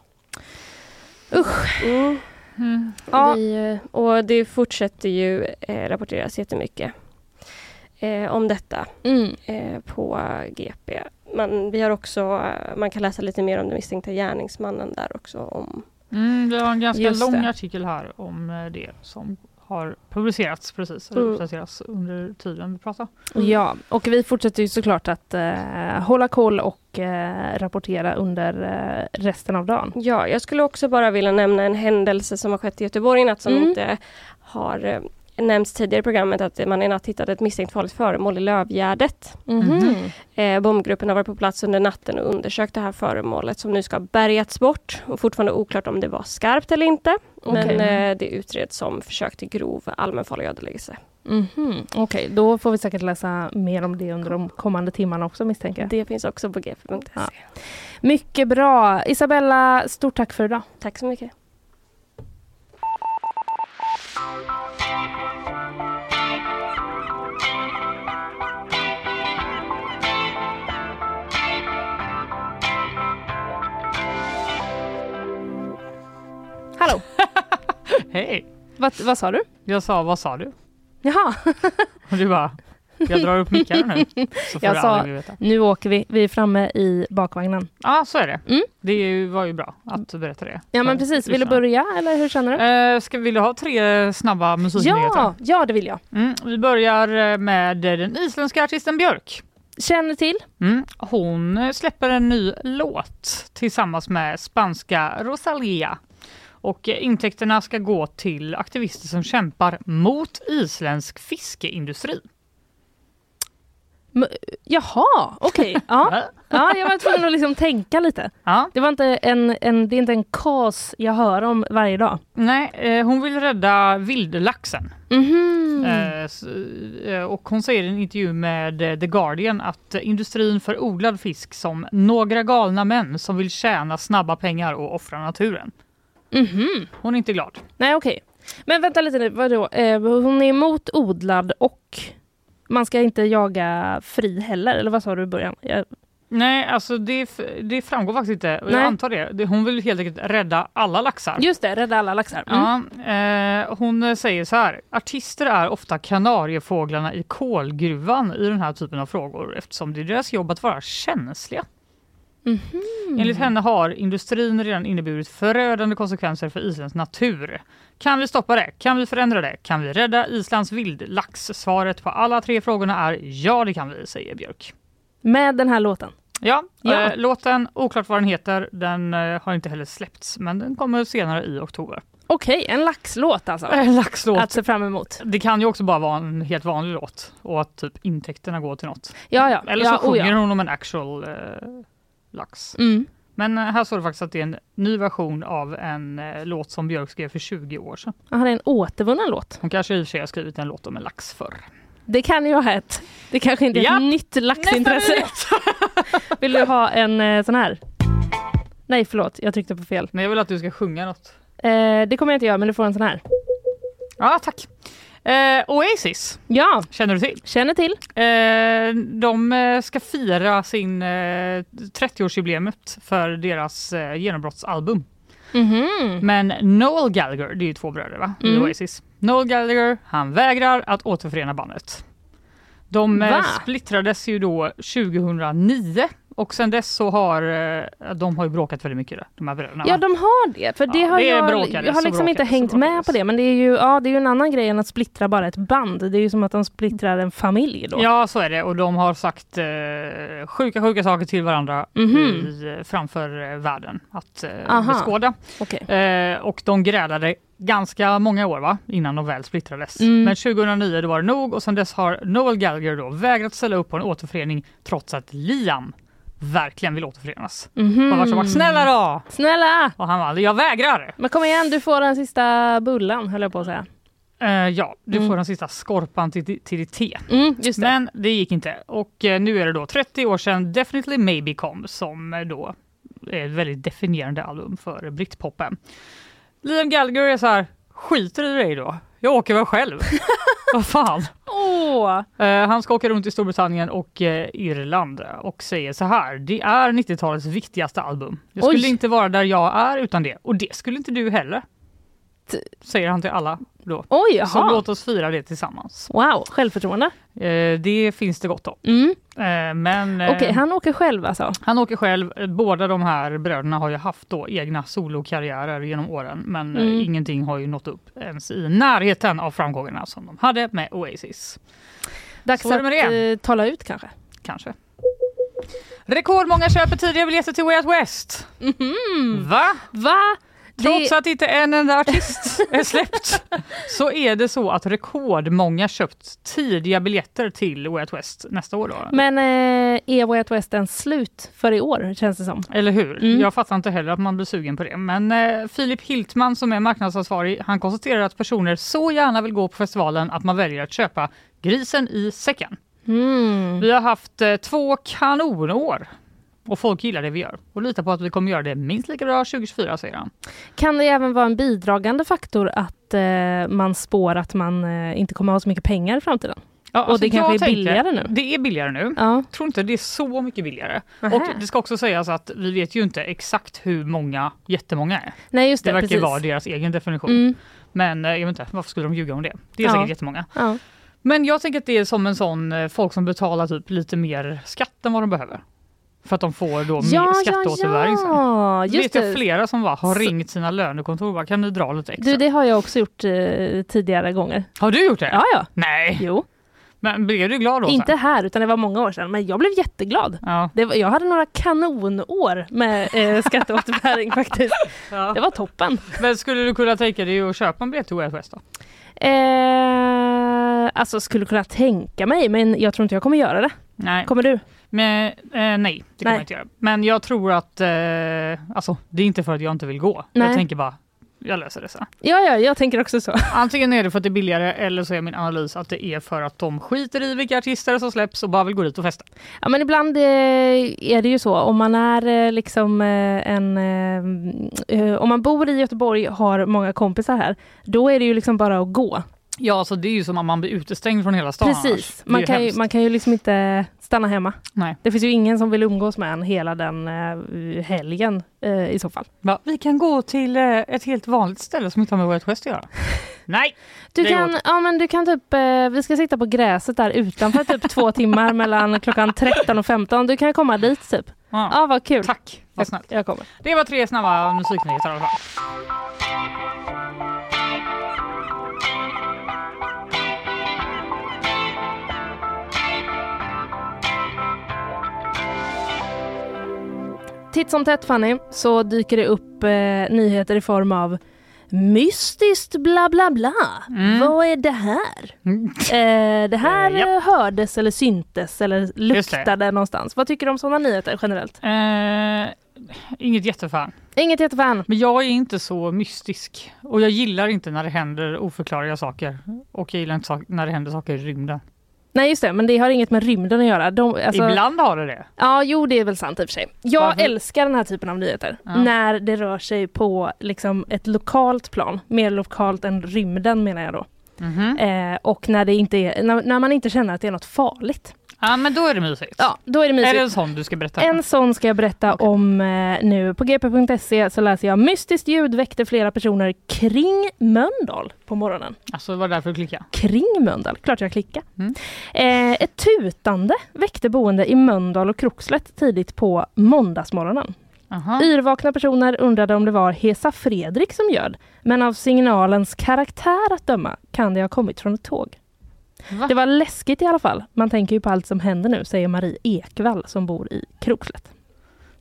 Usch. Mm. Mm. Ja. Vi, eh, och det fortsätter ju eh, rapporteras jättemycket eh, om detta Mm. eh, på GP. Man, vi har också, eh, man kan läsa lite mer om den misstänkta gärningsmannen där också. Om, Mm, det var en ganska lång det. artikel här om eh, det som har publicerats precis, eller Mm. uppdaterats under tiden vi pratade. Ja, och vi fortsätter ju såklart att eh, hålla koll och eh, rapportera under eh, resten av dagen. ja, jag skulle också bara vilja nämna en händelse som har skett i Göteborg i natt som Mm. inte har eh, nämnts tidigare i programmet att man i natt hittade ett misstänkt farligt föremål i Lövgärdet. Mhm. Eh, bombgruppen har varit på plats under natten och undersökt det här föremålet som nu ska ha bärgats bort. Och fortfarande oklart om det var skarpt eller inte. Men eh, det utreds som försök till grov allmänfarlig ödeläggelse. Mhm. Okej, då får vi säkert läsa mer om det under de kommande timmarna också misstänker jag. Det finns också på gp.se. Ja. Mycket bra! Isabella, stort tack för idag. Tack så mycket. Hej! vad, vad sa du? Jag sa, vad sa du? Jaha. Och du bara, jag drar upp mickarna nu. Så får Jag du sa, aldrig veta. nu åker vi, vi är framme i bakvagnen. Ja, så är det. Mm. Det var ju bra att du berättade det. Ja men precis, vill du lyssnarna. börja eller hur känner du? Eh, ska, vill du ha tre snabba musiknyheter? Ja, ja det vill jag. Mm, vi börjar eh, med den isländska artisten Björk. Känner till. Mm, hon släpper en ny låt tillsammans med spanska Rosalia. Och eh, intäkterna ska gå till aktivister som kämpar mot isländsk fiskeindustri. M- Jaha, okej. Ja. ja, jag var tvungen att liksom tänka lite. Ja. Det, var inte en, en, det är inte en kas jag hör om varje dag. Nej, eh, hon vill rädda vildlaxen. Eh, s- eh, och hon säger i en intervju med eh, The Guardian att industrin för odlad fisk som några galna män som vill tjäna snabba pengar och offra naturen. Mhm. Hon är inte glad. Nej, okej. Men vänta lite nu, vadå? Eh, hon är emot odlad och man ska inte jaga fri heller, eller vad sa du i början? Jag, Nej, alltså det, det framgår faktiskt inte. Nej. Jag antar det. Hon vill helt enkelt rädda alla laxar. just det, rädda alla laxar. Mm. Ja, eh, hon säger så här. Artister är ofta kanariefåglarna i kolgruvan i den här typen av frågor eftersom det är deras jobb att vara känsliga. Mhm. Enligt henne har industrin redan inneburit förödande konsekvenser för Islands natur. Kan vi stoppa det? Kan vi förändra det? Kan vi rädda Islands vildlax? Svaret på alla tre frågorna är ja, det kan vi, säger Björk. Med den här låten. Ja, Ja. Eh, låten, oklart vad den heter, den eh, har inte heller släppts, men den kommer senare i oktober. Okej, en laxlåt alltså. En laxlåt. Att se fram emot. Det kan ju också bara vara en helt vanlig låt och att typ intäkterna går till något. Ja, ja. Eller så ja, oh sjunger ja. hon om en actual eh, lax. Mm. Men eh, här står det faktiskt att det är en ny version av en eh, låt som Björk skrev för 20 år sedan. Jaha, det är en återvunnen låt. Hon kanske i och för sig har skrivit en låt om en lax förr. Det kan ju ha hänt. Det kanske inte är Ja. ett nytt laxintresse. Vill du ha en eh, sån här? Nej, förlåt. Jag tryckte på fel. Men jag vill att du ska sjunga något. Eh, det kommer jag inte göra, men du får en sån här. Ja, tack. Eh, Oasis Ja, känner du till? känner till. Eh, de eh, ska fira sin eh, 30-årsjubileumet för deras eh, genombrottsalbum. Mhm. Men Noel Gallagher, det är ju två bröder va? i Mm. Oasis. Noel Gallagher, han vägrar att återförena bandet. De eh, Va? splittrades ju då 2009 och sen dess så har eh, de har ju bråkat väldigt mycket de här bröderna. Ja, de har det. För det Ja, har det jag, bråkades jag har liksom inte hängt med på det. Men det är, ju, ja, det är ju en annan grej än att splittra bara ett band. Det är ju som att de splittrar en familj då. Ja så är det och de har sagt eh, sjuka sjuka saker till varandra Mhm. i, framför eh, världen att eh, Aha. beskåda. Okej. Eh, och de grälade ganska många år va? innan de väl splittrades. Mm. Men 2009 då var det nog och sen dess har Noel Gallagher då vägrat ställa upp på en återförening trots att Liam verkligen vill återförenas. Mhm. Och var så bara, snälla då! Snälla! Och han bara, jag vägrar! Men kom igen, du får den sista bullen höll jag på att säga. Eh, ja, du Mm. får den sista skorpan till, till ditt te. Mm, det. Men det gick inte. Och eh, nu är det då 30 år sedan Definitely Maybe kom som eh, då är ett väldigt definierande album för britpopen. Liam Gallagher är så här, skiter i dig då. Jag åker väl själv. Vad fan. Åh! Eh, han ska åka runt i Storbritannien och eh, Irland och säger så här. Det är 90-talets viktigaste album. Jag skulle Oj. inte vara där jag är utan det. Och det skulle inte du heller. Säger han till alla då. Oj, Så låt oss fira det tillsammans. Wow, självförtroende. Eh, det finns det gott om. Mm. Eh, men eh, Okej, han åker själv alltså? han åker själv. Eh, Båda de här bröderna har ju haft då egna solokarriärer genom åren men eh, Mm. ingenting har ju nått upp ens i närheten av framgångarna som de hade med Oasis. Dags Så att eh, tala ut kanske. Kanske. Rekordmånga köper tidiga biljetter till Way Out West. Mhm. Va? Va? Trots Det- att inte en enda artist är släppt så är det så att rekordmånga köpt tidiga biljetter till Way Out West nästa år. Då. Men eh, är Way Out West en slut för i år känns det som? Eller hur? Mm. Jag fattar inte heller att man blir sugen på det. Men eh, Filip Hiltman som är marknadsansvarig, han konstaterar att personer så gärna vill gå på festivalen att man väljer att köpa grisen i säcken. Mm. Vi har haft eh, två kanonår och folk gillar det vi gör och litar på att vi kommer göra det minst lika bra 2024 säger han. Kan det även vara en bidragande faktor att eh, man spår att man eh, inte kommer ha så mycket pengar i framtiden? Ja, och alltså det kanske är jag billigare nu. Det är billigare nu. Ja. Jag tror inte det är så mycket billigare. Nähä. Och det ska också sägas att vi vet ju inte exakt hur många jättemånga är. Nej just det, Det verkar precis. vara deras egen definition. Mm. Men eh, jag vet inte, varför skulle de ljuga om det? Det är Ja. säkert jättemånga. Ja. Men jag tänker att det är som en sån eh, folk som betalar typ lite mer skatt än vad de behöver. För att de får då Ja, ja, skatteåterbäring sen. ja, Det just vet jag flera som var, har ringt sina lönekontor och bara, kan ni dra lite extra? Du, det har jag också gjort eh, tidigare gånger. Har du gjort det? Ja, ja. Nej! Jo. Men blev du glad då? sen? Inte här, utan det var många år sedan. Men jag blev jätteglad. Ja. Det var, jag hade några kanonår med eh, skatteåterbäring faktiskt. Det var toppen. Men skulle du kunna tänka dig att köpa en biljett till Way West då? Eh, alltså skulle kunna tänka mig, men jag tror inte jag kommer göra det. Nej. Kommer du? Men, eh, nej, det kommer jag inte göra. Men jag tror att, eh, alltså det är inte för att jag inte vill gå. Nej. Jag tänker bara, jag löser det sen. Ja, ja, jag tänker också så. Antingen är det för att det är billigare eller så är min analys att det är för att de skiter i vilka artister som släpps och bara vill gå dit och festa. Ja, men ibland eh, är det ju så. Om man är eh, liksom eh, en... Om man bor i Göteborg och har många kompisar här, då är det ju liksom bara att gå. Ja, alltså det är ju som att man blir utestängd från hela stan. Precis. Man ju kan, ju, man kan ju liksom inte stanna hemma. Nej. Det finns ju ingen som vill umgås med en hela den eh, helgen eh, i så fall. Va, vi kan gå till eh, ett helt vanligt ställe som inte har med Out West att göra. Nej! Du kan, ja, men du kan typ, eh, vi ska sitta på gräset där utanför typ två timmar mellan klockan 13 och 15. Du kan komma dit typ. Ja. Ja, vad kul. Tack, vad snällt. Jag kommer. Det var tre snabba musiknyheter i alla fall. Titt som tätt Fanny så dyker det upp eh, nyheter i form av Mystiskt bla bla bla. Mm. Vad är det här? Eh, det här Eh, eh, hördes eller syntes eller luktade någonstans. Vad tycker du om sådana nyheter generellt? Eh, inget jättefan. Inget jättefan. Men jag är inte så mystisk och jag gillar inte när det händer oförklarliga saker. Och jag gillar inte när det händer saker i rymden. Nej just det, men det har inget med rymden att göra. De, alltså, Ibland har det det. Ja, jo det är väl sant i och för sig. Jag Varför? älskar den här typen av nyheter. Ja. När det rör sig på liksom, ett lokalt plan. Mer lokalt än rymden menar jag då. Mhm. Eh, och när, det inte är, när, när man inte känner att det är något farligt. Ja men då är det mysigt. Ja, då är det mysigt. Är det en sån du ska berätta? En sån ska jag berätta om eh, nu. På gp.se så läser jag mystiskt ljud väckte flera personer kring Mölndal på morgonen. Alltså det var därför du klickade? Kring Mölndal, klart jag klickar. Mm. Eh, ett tutande väckte boende i Mölndal och Krokslätt tidigt på måndagsmorgonen. Aha. Yrvakna personer undrade om det var Hesa Fredrik som ljöd, men av signalens karaktär att döma kan det ha kommit från ett tåg. Va? Det var läskigt i alla fall. Man tänker ju på allt som händer nu, säger Marie Ekvall som bor i Krokslätt.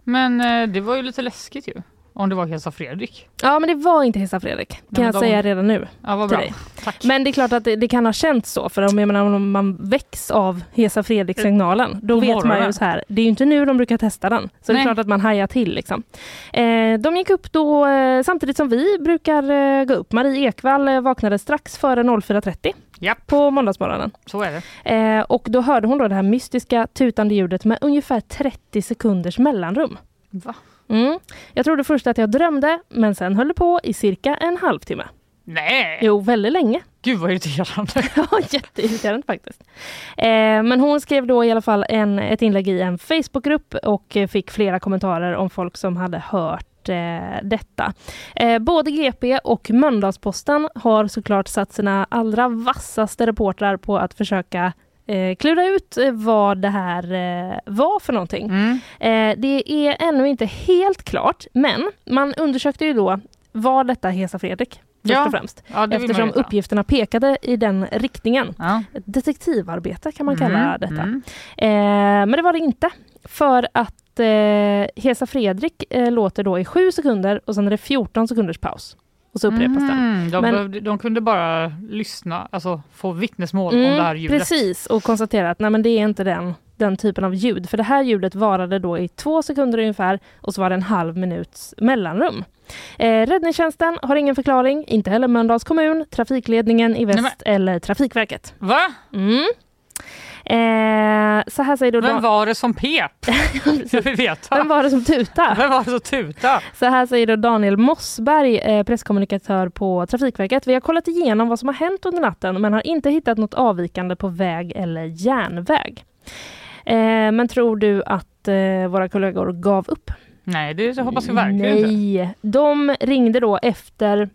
Men eh, det var ju lite läskigt ju. Om det var Hesa Fredrik. Ja, men det var inte Hesa Fredrik, kan men jag de- säga redan nu. Ja vad bra. Men det är klart att det, det kan ha känts så, för om, jag menar, om man väcks av Hesa Fredrik-signalen, då På vet man ju morgonen. så här, det är ju inte nu de brukar testa den. Så det är Nej. klart att man hajar till liksom. Eh, de gick upp då eh, samtidigt som vi brukar eh, gå upp. Marie Ekvall eh, vaknade strax före 04.30 Japp, på måndagsmorgonen. så är det. Eh, och då hörde hon då det här mystiska tutande ljudet med ungefär 30 sekunders mellanrum. Va? Mm. Jag trodde först att jag drömde, men sen höll det på i cirka en halvtimme. Nej! Jo, väldigt länge. Gud vad irriterande. Ja, jätteirriterande faktiskt. Eh, men hon skrev då i alla fall en, ett inlägg i en Facebookgrupp och fick flera kommentarer om folk som hade hört eh, detta. Eh, både GP och Mölndalsposten har såklart satt sina allra vassaste reportrar på att försöka eh, klura ut eh, vad det här eh, var för någonting. Mm. Eh, det är ännu inte helt klart, men man undersökte ju då var detta Hesa Fredrik? Först Ja. och främst. Ja, Eftersom uppgifterna pekade i den riktningen. Ja. Detektivarbete kan man kalla Mm, detta. mm. Eh, men det var det inte. För att eh, Hesa Fredrik eh, låter då i sju sekunder och sen är det 14 sekunders paus. Och så upprepas den. Mm, de, Men- de kunde bara lyssna, alltså få vittnesmål Mm, om det här ljudet. Precis, och konstatera att nej, men det är inte den, den typen av ljud. För det här ljudet varade då i två sekunder ungefär och så var det en halv minuts mellanrum. Eh, räddningstjänsten har ingen förklaring, inte heller Mölndals kommun, trafikledningen i väst Nej, eller Trafikverket. Va? Mm. Eh, så här säger då Vem var det som pep? Jag vill veta. Vem var det som tuta? Vem var det som tuta? Så här säger då Daniel Mossberg, eh, presskommunikatör på Trafikverket. Vi har kollat igenom vad som har hänt under natten men har inte hittat något avvikande på väg eller järnväg. Eh, men tror du att eh, våra kollegor gav upp? Nej, det hoppas jag verkligen inte. Nej, de ringde då efter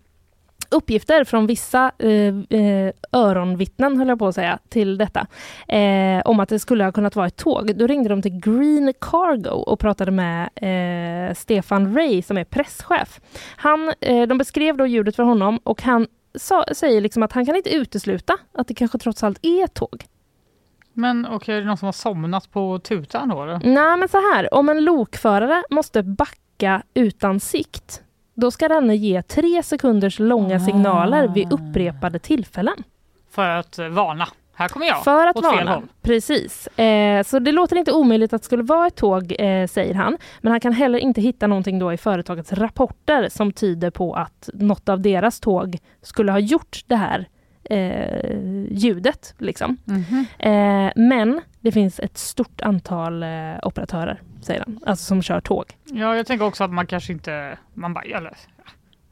uppgifter från vissa eh, eh, öronvittnen, höll jag på att säga, till detta, eh, om att det skulle ha kunnat vara ett tåg. Då ringde de till Green Cargo och pratade med eh, Stefan Ray som är presschef. Han, eh, de beskrev då ljudet för honom och han sa, säger liksom att han kan inte utesluta att det kanske trots allt är ett tåg. Men okej, okay, är det någon som har somnat på tutan då? Eller? Nej, men så här, om en lokförare måste backa utan sikt då ska denne ge tre sekunders långa signaler vid upprepade tillfällen. För att eh, varna. Här kommer jag. För att varna, precis. Eh, så det låter inte omöjligt att det skulle vara ett tåg, eh, säger han. Men han kan heller inte hitta någonting då i företagets rapporter som tyder på att något av deras tåg skulle ha gjort det här eh, ljudet. Liksom. Mm -hmm. men det finns ett stort antal eh, operatörer, säger han, alltså som kör tåg. Ja, jag tänker också att man kanske inte, man bara, eller,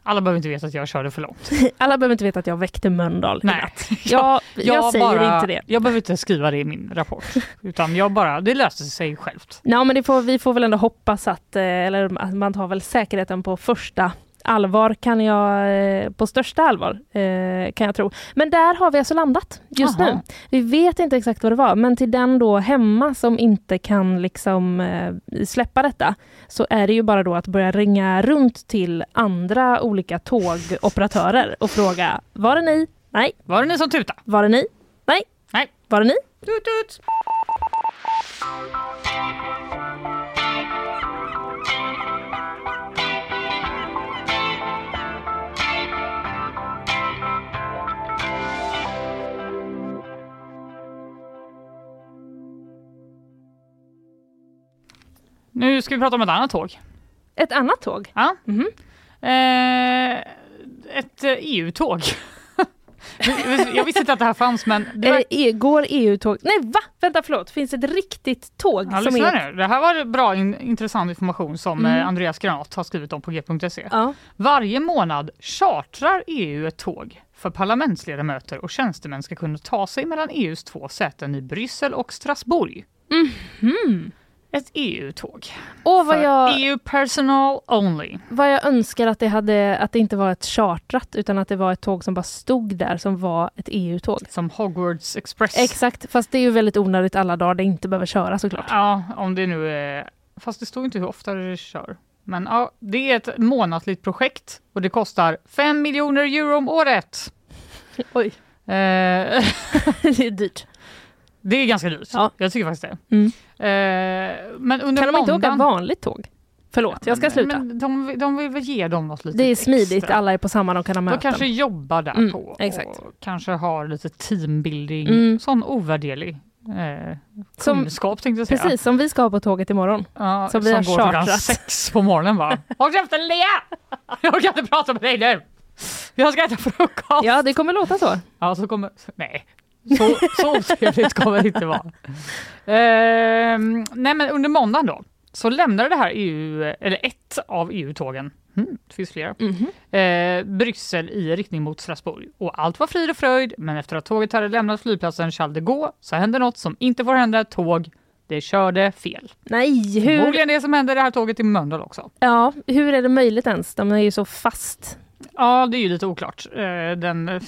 alla behöver inte veta att jag körde för långt. Alla behöver inte veta att jag väckte Mölndal Nej. Jag, jag, jag säger bara, inte det. Jag behöver inte skriva det i min rapport. Utan jag bara, det löste sig självt. Ja, men får, vi får väl ändå hoppas att, eller man tar väl säkerheten på första allvar kan jag, eh, på största allvar eh, kan jag tro. Men där har vi alltså landat just Aha. nu. Vi vet inte exakt vad det var, men till den då hemma som inte kan liksom eh, släppa detta, så är det ju bara då att börja ringa runt till andra olika tågoperatörer och fråga, var det ni? Nej. Var det ni som tutade? Var det ni? Nej. Nej. Var det ni? Tut, tut. Nu ska vi prata om ett annat tåg. Ett annat tåg? Ja. Mm -hmm. eh, ett EU-tåg. jag visste inte att det här fanns men... Det var... e går EU-tåg? Nej va? Vänta förlåt, finns ett riktigt tåg? Ja, som är... nu. Det här var bra in, intressant information som mm. Andreas Granat har skrivit om på g.se. Ja. Varje månad chartrar EU ett tåg för parlamentsledamöter och tjänstemän ska kunna ta sig mellan EUs två säten i Bryssel och Strasbourg. Mm -hmm ett EU-tåg. Och vad jag, EU personal only. Vad jag önskar att det, hade, att det inte var ett chartrat utan att det var ett tåg som bara stod där som var ett EU-tåg. Som Hogwarts Express. Exakt, fast det är ju väldigt onödigt alla dagar det inte behöver köra såklart. Ja, om det nu är... Fast det står inte hur ofta det kör. Men ja, det är ett månatligt projekt och det kostar 5 miljoner euro om året. Oj. Eh, det är dyrt. Det är ganska dyrt. Ja. Jag tycker faktiskt det. Mm. Eh, men under kan de inte åka vanligt tåg? Förlåt, jag ska sluta. Men de, de vill väl ge dem något lite Det är smidigt, extra. alla är på samma, de kan ha möten. De kanske jobbar där mm, på exakt. och kanske har lite teambuilding, mm. sån ovärderlig eh, kunskap tänkte jag säga. Precis, som vi ska ha på tåget imorgon. Ja, som vi som har går klockan sex på morgonen va? Håll käften Lea! Jag kan inte prata med dig nu! Jag ska äta frukost! Ja, det kommer låta så. Ja, så kommer... Nej, så, så otrevligt kommer det inte vara. Eh, nej men under måndagen då så lämnade det här EU, eller ett av EU-tågen, mm, det finns flera, mm -hmm. eh, Bryssel i riktning mot Strasbourg. Och allt var frid och fröjd, men efter att tåget hade lämnat flygplatsen Charles de Gaulle så hände något som inte får hända tåg. Det körde fel. Nej, hur? Förmodligen det som hände det här tåget i Mölndal också. Ja, hur är det möjligt ens? De är ju så fast Ja, det är ju lite oklart. Eh, den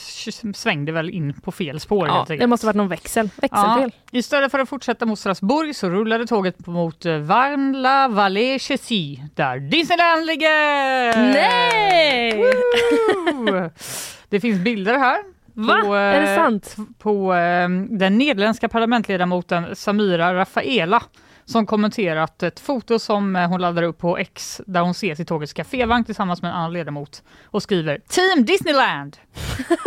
svängde väl in på fel spår. Ja, det måste varit någon växel, växelfel. Ja. Istället för att fortsätta mot Strasbourg så rullade tåget mot Varnla Vallée Chessy där Disneyland ligger! Nej! Det finns bilder här. Va? På, är det sant? På den nederländska parlamentledamoten Samira Rafaela som kommenterat ett foto som eh, hon laddar upp på X där hon ses i tågets kafévagn tillsammans med en annan ledamot och skriver Team Disneyland!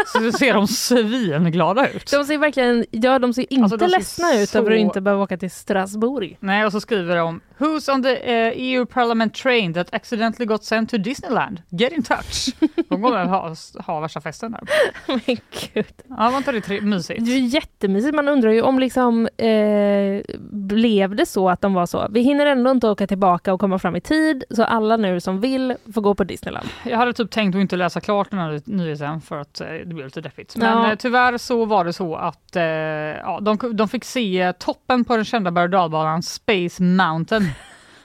så ser de svinglada ut. De ser verkligen, ja de ser inte alltså, de ledsna ser ut så... över att inte behöva åka till Strasbourg. Nej och så skriver de Who's on the uh, EU Parliament train that accidentally got sent to Disneyland? Get in touch. De kommer ha, ha värsta festen där. Men gud. Ja, var inte det mysigt? Det är jättemysigt. Man undrar ju om liksom eh, blev det så att de var så. Vi hinner ändå inte åka tillbaka och komma fram i tid så alla nu som vill får gå på Disneyland. Jag hade typ tänkt att inte läsa klart den här nyheten för att eh, det blev lite deppigt. Men Ja. eh, tyvärr så var det så att eh, ja, de, de fick se toppen på den kända berg och dalbanan Space Mountain.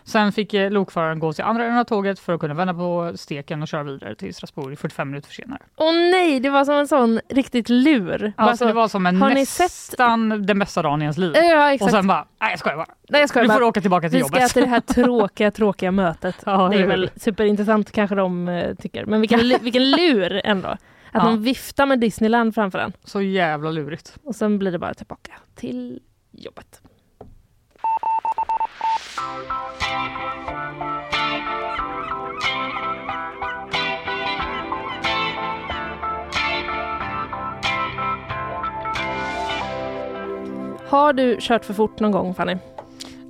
Sen fick eh, lokföraren gå till andra änden av tåget för att kunna vända på steken och köra vidare till Strasbourg 45 minuter senare. Åh nej, det var som en sån riktigt lur. Alltså, det var som en ni sett- nästan den bästa dagen i ens liv. Ja, och exakt. sen bara, nej jag skojar bara. Nej, jag skojar nu bara. får du åka tillbaka till Vi ska jobbet. till det här tråkiga, tråkiga mötet. Ja, det är väl superintressant kanske de eh, tycker. Men vilken, vilken lur ändå. Att Ja. de viftar med Disneyland framför en. Så jävla lurigt. Och sen blir det bara tillbaka till jobbet. Har du kört för fort någon gång Fanny?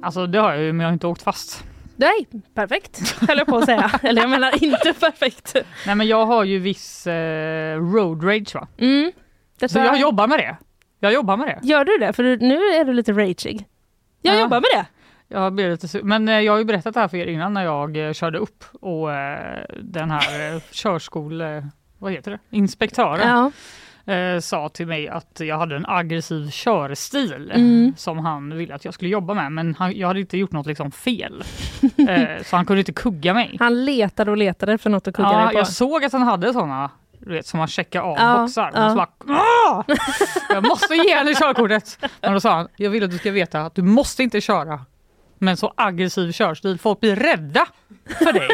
Alltså det har jag ju men jag har inte åkt fast. Nej, perfekt höll jag på att säga. Eller jag menar inte perfekt. Nej men jag har ju viss eh, road rage va. Mm. Detta- Så jag jobbar med det. Jag jobbar med det. Gör du det? För nu är du lite rageig. Jag Ja. jobbar med det. Jag blir lite sur. Men eh, jag har ju berättat det här för er innan när jag eh, körde upp och eh, den här körskol... Vad heter det? Inspektören Ja. eh, sa till mig att jag hade en aggressiv körstil Mm. som han ville att jag skulle jobba med. Men han, jag hade inte gjort något liksom fel. eh, så han kunde inte kugga mig. Han letade och letade efter något att kugga Ja, dig på. jag såg att han hade sådana du vet, som man checkar av Ja, boxar. ja. Så bara, "Ah!" jag måste ge henne körkortet. Men då sa han, jag vill att du ska veta att du måste inte köra med en så aggressiv körstil. Folk blir rädda för dig.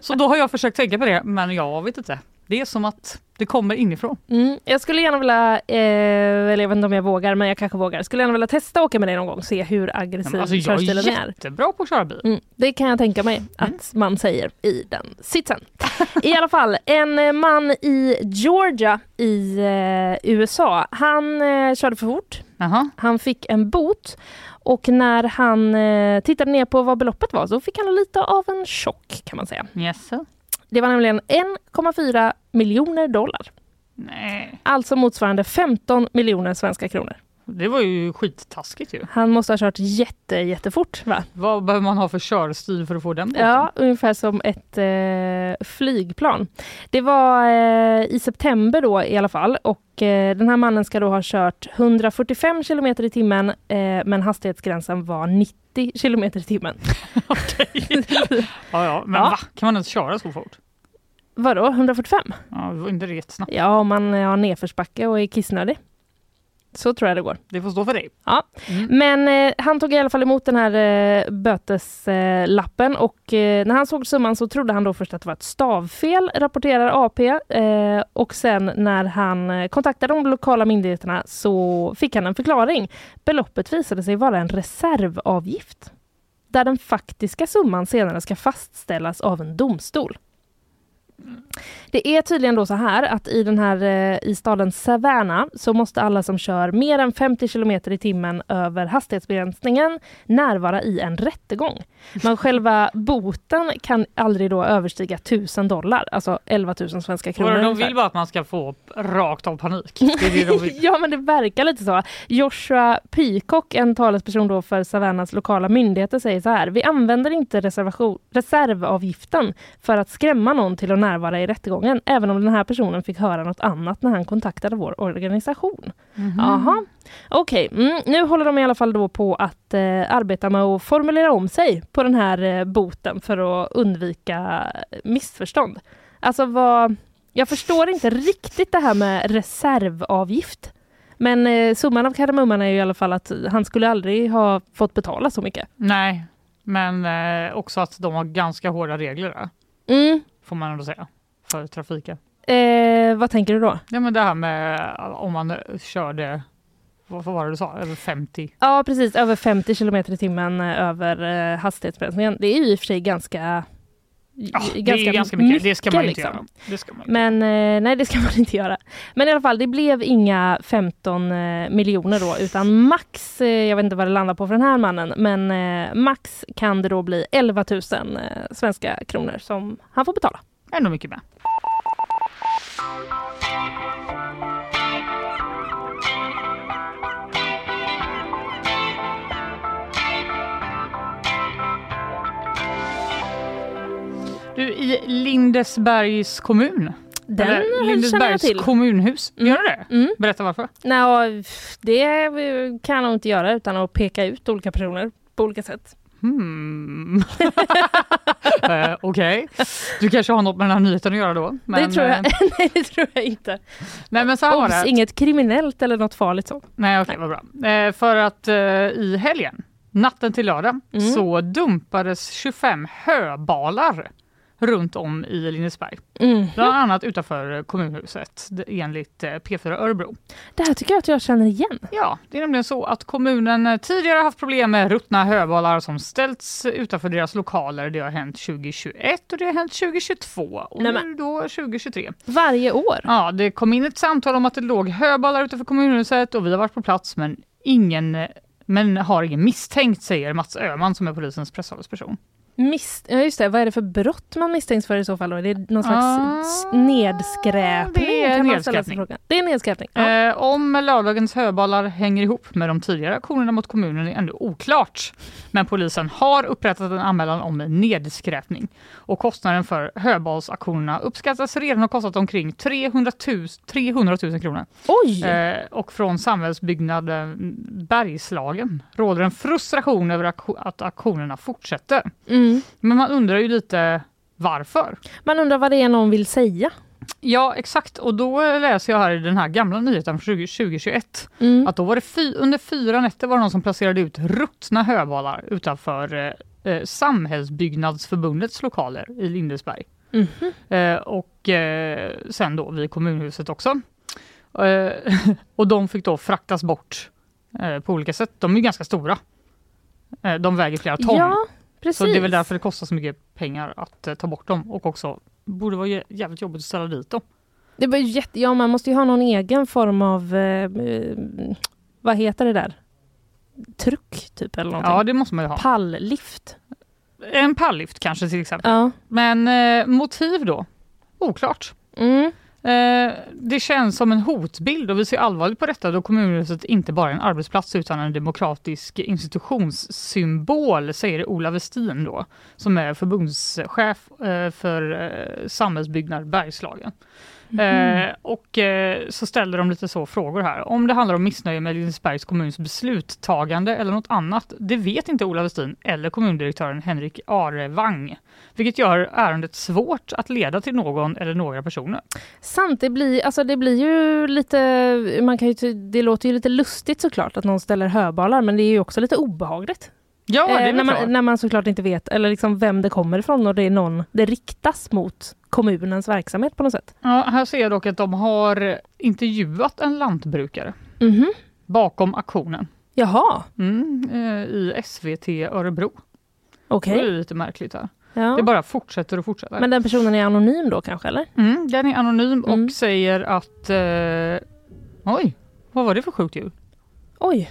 så då har jag försökt tänka på det, men jag vet inte. Det är som att det kommer inifrån. Mm. Jag skulle gärna vilja, eh, eller jag vet inte om jag vågar, men jag kanske vågar. Skulle gärna vilja testa att åka med dig någon gång och se hur aggressiv Men alltså, jag är körstilen är. jättebra på att köra bil. Mm, det kan jag tänka mig att man säger i den sitsen. I alla fall, en man i Georgia i eh, USA, han eh, körde för fort. Aha. Han fick en bot och när han eh, tittade ner på vad beloppet var så fick han lite av en chock kan man säga. Yes. Det var nämligen 1,4 miljoner dollar. Nej, Alltså motsvarande 15 miljoner svenska kronor. Det var ju skittaskigt ju. Han måste ha kört jätte, jättefort va? Vad behöver man ha för körstil för att få den boten? Ja, ungefär som ett eh, flygplan. Det var eh, i september då i alla fall och eh, den här mannen ska då ha kört 145 kilometer i timmen eh, men hastighetsgränsen var 90 kilometer i timmen. Ja, ja. Men Ja. va? Kan man inte köra så fort? Vadå, 145? Ja, det var inte det jättesnabbt. Ja, om man har nedförsbacke och är kissnödig. Så tror jag det går. Det får stå för dig. Ja. Men eh, han tog i alla fall emot den här eh, böteslappen lappen och eh, när han såg summan så trodde han då först att det var ett stavfel, rapporterar AP. Eh, och sen när han eh, kontaktade de lokala myndigheterna så fick han en förklaring. Beloppet visade sig vara en reservavgift där den faktiska summan senare ska fastställas av en domstol. Det är tydligen då så här att i den här eh, i staden Savannah så måste alla som kör mer än 50 kilometer i timmen över hastighetsbegränsningen närvara i en rättegång. Men själva boten kan aldrig då överstiga 1000 dollar, alltså 11 000 svenska kronor. De vill bara att man ska få rakt av panik. Det det ja, men det verkar lite så. Joshua Peacock, en talesperson då för Savannahs lokala myndigheter, säger så här. Vi använder inte reservation, reservavgiften för att skrämma någon till att närvara i rättegången, även om den här personen fick höra något annat när han kontaktade vår organisation. Jaha, okej. Mm, nu håller de i alla fall då på att eh, arbeta med att formulera om sig på den här eh, boten för att undvika missförstånd. Alltså vad... Jag förstår inte riktigt det här med reservavgift. Men eh, summan av kardemumman är ju i alla fall att han skulle aldrig ha fått betala så mycket. Nej, men eh, också att de har ganska hårda regler Mm. Får man ändå säga, för trafiken. Eh, vad tänker du då? Ja, men det här med om man körde, vad vad var det du sa, över 50? Ja precis, över 50 kilometer i timmen eh, över eh, hastighetsbegränsningen. Det är ju i och för sig ganska Ja, det är ganska mycket. Det ska man inte liksom. göra. Det ska man Men eh, nej, det ska man inte göra. Men i alla fall, det blev inga 15 eh, miljoner då, utan max, eh, jag vet inte vad det landar på för den här mannen, men eh, max kan det då bli 11 000 eh, svenska kronor som han får betala. Ändå mycket med. Du, i Lindesbergs kommun. Den Eller Lindesbergs till. kommunhus. Mm. Gör det? Mm. Berätta varför. Nej, det kan jag nog inte göra utan att peka ut olika personer på olika sätt. Hmm. eh, Okej. Du kanske har något med den här nyheten att göra då? det tror jag. eh, Nej, det tror jag inte. Nej, men så här var Obs, det. inget kriminellt eller något farligt så. Nej, okej, vad bra. Eh, för att eh, i helgen, natten till lördag, Mm. så dumpades 25 höbalar runt om i Lindesberg. Mm. Bland annat utanför kommunhuset enligt eh, P4 Örebro. Det här tycker jag att jag känner igen. Ja, det är nämligen så att kommunen eh, tidigare haft problem med ruttna höbalar som ställts utanför deras lokaler. Det har hänt 2021 och det har hänt 2022 och Nej, nu då 2023. Varje år. Ja, det kom in ett samtal om att det låg höbalar utanför kommunhuset och vi har varit på plats men ingen men har ingen misstänkt, säger Mats Öhman som är polisens presstalesperson. Mis- ja just det, vad är det för brott man misstänks för i så fall? Då? Är det någon slags Ah, nedskräpning? det är nedskräpning. Det är nedskräpning. Ja. Eh, om lördagens höbalar hänger ihop med de tidigare aktionerna mot kommunen är ändå oklart. Men polisen har upprättat en anmälan om nedskräpning. Och kostnaden för höbalsaktionerna uppskattas redan ha kostat omkring 300 000, 300 000 kronor. Oj! Eh, och från samhällsbyggnaden Bergslagen råder en frustration över att aktionerna fortsätter. Mm. Men man undrar ju lite varför. Man undrar vad det är någon vill säga. Ja, exakt. Och då läser jag här i den här gamla nyheten från 20, 2021 Mm. att då var det fy, under fyra nätter var det någon som placerade ut ruttna höbalar utanför eh, eh, Samhällsbyggnadsförbundets lokaler i Lindesberg. Mhm. Eh, och eh, sen då vid kommunhuset också. Eh, och de fick då fraktas bort eh, på olika sätt. De är ganska stora. Eh, de väger flera ton. Ja, precis. så det är väl därför det kostar så mycket pengar att eh, ta bort dem och också borde vara jä- jävligt jobbigt att ställa dit dem. Det var jätte... Ja, man måste ju ha någon egen form av... Eh, eh, vad heter det där? Truck, typ, eller någonting. Ja, det måste man ju ha. Palllift. En palllift kanske till exempel. Ja. Men eh, motiv då? Oklart. Mm. Eh, det känns som en hotbild och vi ser allvarligt på detta då kommunhuset inte bara är en arbetsplats utan en demokratisk institutionssymbol, säger Ola Westin då, som är förbundschef eh, för eh, samhällsbyggnad Bergslagen. Eh, och eh, så ställer de lite så frågor här. Om det handlar om missnöje med Lindesbergs kommuns besluttagande eller något annat, det vet inte Ola Westin eller kommundirektören Henrik Arevang. Vilket gör ärendet svårt att leda till någon eller några personer. Sant, det blir, alltså det blir ju lite... Man kan ju, det låter ju lite lustigt såklart att någon ställer höbalar, men det är ju också lite obehagligt. Ja, det är Eh, när, klart. man, när man såklart inte vet eller liksom vem det kommer ifrån och det är någon, det riktas mot kommunens verksamhet på något sätt. Ja, här ser jag dock att de har intervjuat en lantbrukare Mhm. bakom aktionen Jaha, mm, eh, i SVT Örebro. okej. Det är lite märkligt här. Ja. Det bara fortsätter och fortsätter. Men den personen är anonym då kanske, eller? Mm, den är anonym Mm. och säger att... Eh, oj, vad var det för sjukt ljud? Oj,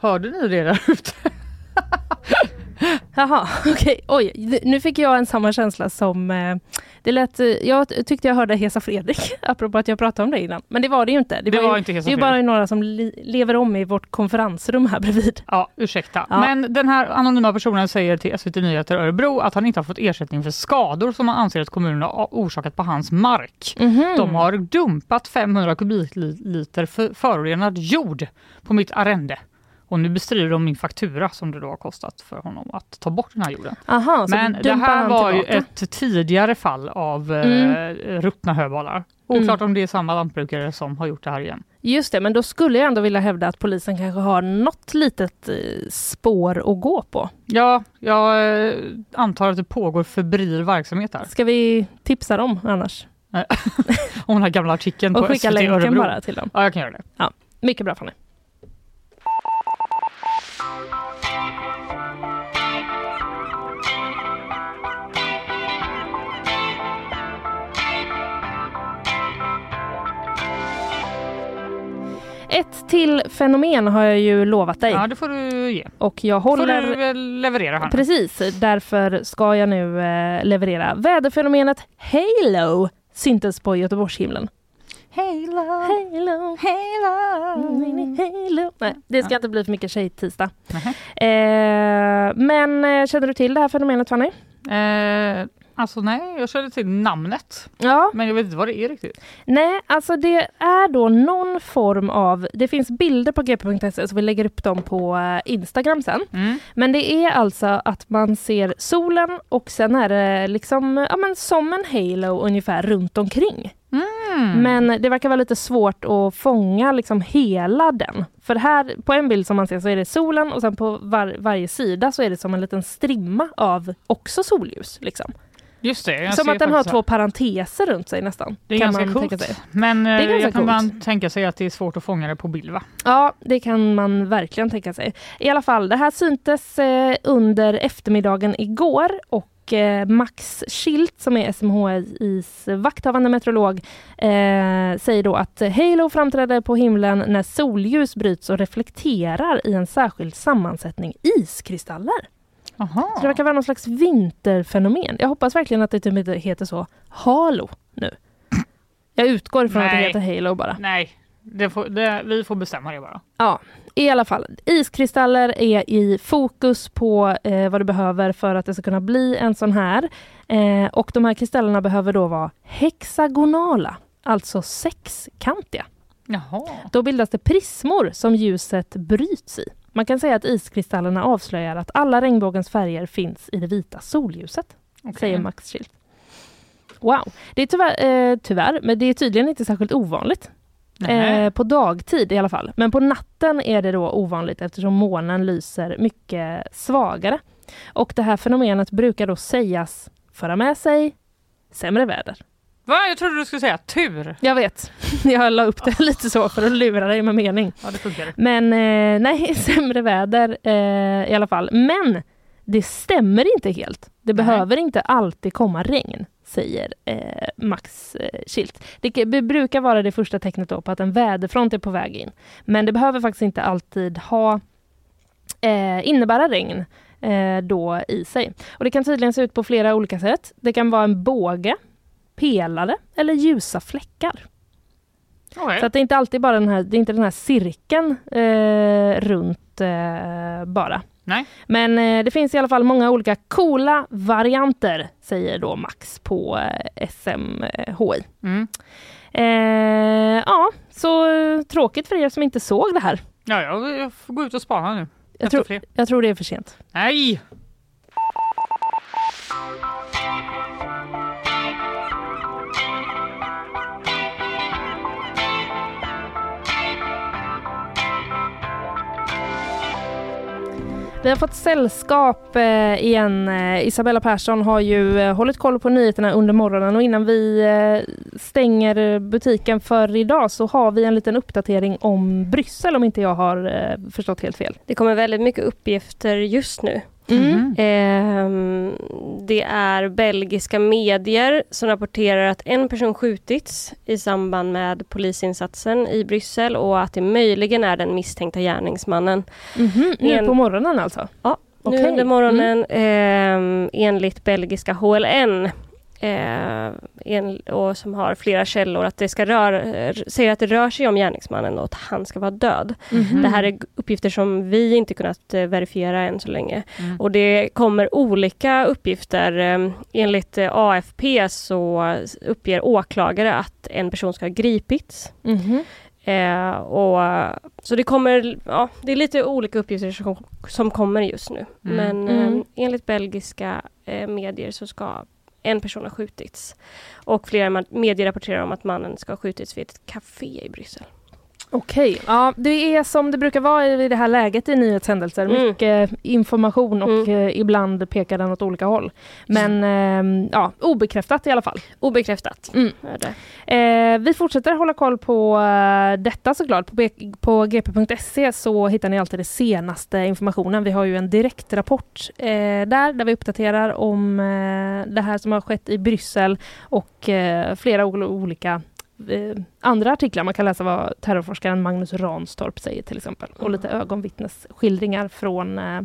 Hörde ni det där ute? jaha, okej. Oj, d- nu fick jag en samma känsla som... Eh, det lät, eh, jag tyckte jag hörde Hesa Fredrik, apropå att jag pratade om det innan. Men det var det ju inte. Det ju, var inte Hesa Det är ju bara några som li- lever om i vårt konferensrum här bredvid. Ja, ursäkta. Ja. Men den här anonyma personen säger till SVT Nyheter Örebro att han inte har fått ersättning för skador som han anser att kommunen har orsakat på hans mark. Mhm. De har dumpat 500 kubikliter för förorenad jord på mitt arrende. Och nu bestrider de min faktura som det då har kostat för honom att ta bort den här jorden. Aha, Men det här var ju ett tidigare fall av Mm. eh, ruttna höbalar. Oklart om det är samma lantbrukare som har gjort det här igen. Just det, men då skulle jag ändå vilja hävda att polisen kanske har något litet eh, spår att gå på. Ja, jag eh, antar att det pågår febril verksamhet här. Ska vi tipsa dem annars? Om den här gamla artikeln Och på skicka SVT länken Örebro. bara till dem. Ja, jag kan göra det. Mycket bra Fanny. Ett till fenomen har jag ju lovat dig. Ja, det får du ge. Och jag håller... får du leverera här. Precis, därför ska jag nu eh, leverera. Väderfenomenet Halo syntes på Göteborgshimlen. Halo, Halo, Halo. Halo. Nej, det ska inte bli för mycket tjejtisdag. Eh, men eh, känner du till det här fenomenet Fanny? Eh, alltså nej, jag känner till namnet. Ja. Men jag vet inte vad det är riktigt. Nej, alltså det är då någon form av... Det finns bilder på gp.se så vi lägger upp dem på eh, Instagram sen. Mm. Men det är alltså att man ser solen och sen är det liksom ja, men som en halo ungefär runt omkring. Mm. Men det verkar vara lite svårt att fånga liksom hela den. För här på en bild som man ser så är det solen och sen på var, varje sida så är det som en liten strimma av också solljus. Liksom. Just det. Som att den har två parenteser runt sig nästan. Det är kan ganska man coolt. tänka sig. Men Det är eh, jag kan man tänka sig att det är svårt att fånga det på bild va? Ja, det kan man verkligen tänka sig. I alla fall, det här syntes eh, under eftermiddagen igår och eh, Max Schilt som är SMHIs vakthavande meteorolog eh, säger då att Halo framträder på himlen när solljus bryts och reflekterar i en särskild sammansättning iskristaller. Aha. Så det verkar vara någon slags vinterfenomen. Jag hoppas verkligen att det typ inte heter så Halo nu. Jag utgår ifrån att det Nej. heter Halo bara. Nej, det får, det, vi får bestämma det bara. Ja, i alla fall. Iskristaller är i fokus på eh, vad du behöver för att det ska kunna bli en sån här. Eh, och de här kristallerna behöver då vara hexagonala, alltså sexkantiga. Jaha. Då bildas det prismor som ljuset bryts i. Man kan säga att iskristallerna avslöjar att alla regnbågens färger finns i det vita solljuset, säger Max Schilt. Wow, det är tyvärr, eh, tyvärr, men det är tydligen inte särskilt ovanligt. Eh, på dagtid i alla fall. Men på natten är det då ovanligt eftersom månen lyser mycket svagare. Och det här fenomenet brukar då sägas föra med sig sämre väder. Va? Jag trodde du skulle säga tur. Jag vet. Jag la upp det lite så för att lura dig med mening. Ja, det funkar. Men eh, nej, sämre väder eh, i alla fall. Men det stämmer inte helt. Det behöver inte alltid komma regn, säger eh, Max eh, Schilt. Det, brukar vara det första tecknet då på att en väderfront är på väg in. Men det behöver faktiskt inte alltid ha eh, innebära regn eh, då i sig. Och det kan tydligen se ut på flera olika sätt. Det kan vara en båge, pelare eller ljusa fläckar. Okej. Så att det är inte alltid bara den här, det är inte den här cirkeln eh, runt eh, bara. Nej. Men eh, det finns i alla fall många olika coola varianter, säger då Max på eh, SMHI. Mm. Eh, ja, så eh, tråkigt för er som inte såg det här. Ja, jag, jag får gå ut och spana nu. Jag tror, jag tror det är för sent. Nej! Vi har fått sällskap eh, igen. Eh, Isabella Persson har ju eh, hållit koll på nyheterna under morgonen och innan vi stänger butiken för idag så har vi en liten uppdatering om Bryssel om inte jag har förstått helt fel. Det kommer väldigt mycket uppgifter just nu. Mm. Ehm, det är belgiska medier som rapporterar att en person skjutits i samband med polisinsatsen i Bryssel och att det möjligen är den misstänkta gärningsmannen. Mhm, Nu En- på morgonen alltså? Ja, nu Okej. under morgonen ehm, enligt belgiska HLN eh, en, och som har flera källor att det ska röra, eh, säger att det rör sig om gärningsmannen och att han ska vara död. Mhm. Det här är uppgifter som vi inte kunnat eh, verifiera än så länge. Mm. Och det kommer olika uppgifter. Eh, Enligt eh, AFP så uppger åklagare att en person ska ha gripits. Mhm. Eh, och, så det kommer, ja, det är lite olika uppgifter som, som kommer just nu. Mm. Men Mm. eh, enligt belgiska eh, medier så ska en person har skjutits. Och flera medier rapporterar om att mannen ska ha skjutits vid ett café i Bryssel. Okej, ja det är som det brukar vara i det här läget i nyhetshändelser. Mm. Mycket information och Mm. eh, ibland pekar den åt olika håll. Men eh, ja, obekräftat i alla fall. Obekräftat Mm. är det. Eh, vi fortsätter hålla koll på eh, detta såklart. På, på gp.se så hittar ni alltid den senaste informationen. Vi har ju en direktrapport eh, där, där vi uppdaterar om eh, det här som har skett i Bryssel och eh, flera ol- olika eh, andra artiklar. Man kan läsa vad terrorforskaren Magnus Ranstorp säger till exempel. Och lite ögonvittnesskildringar från eh,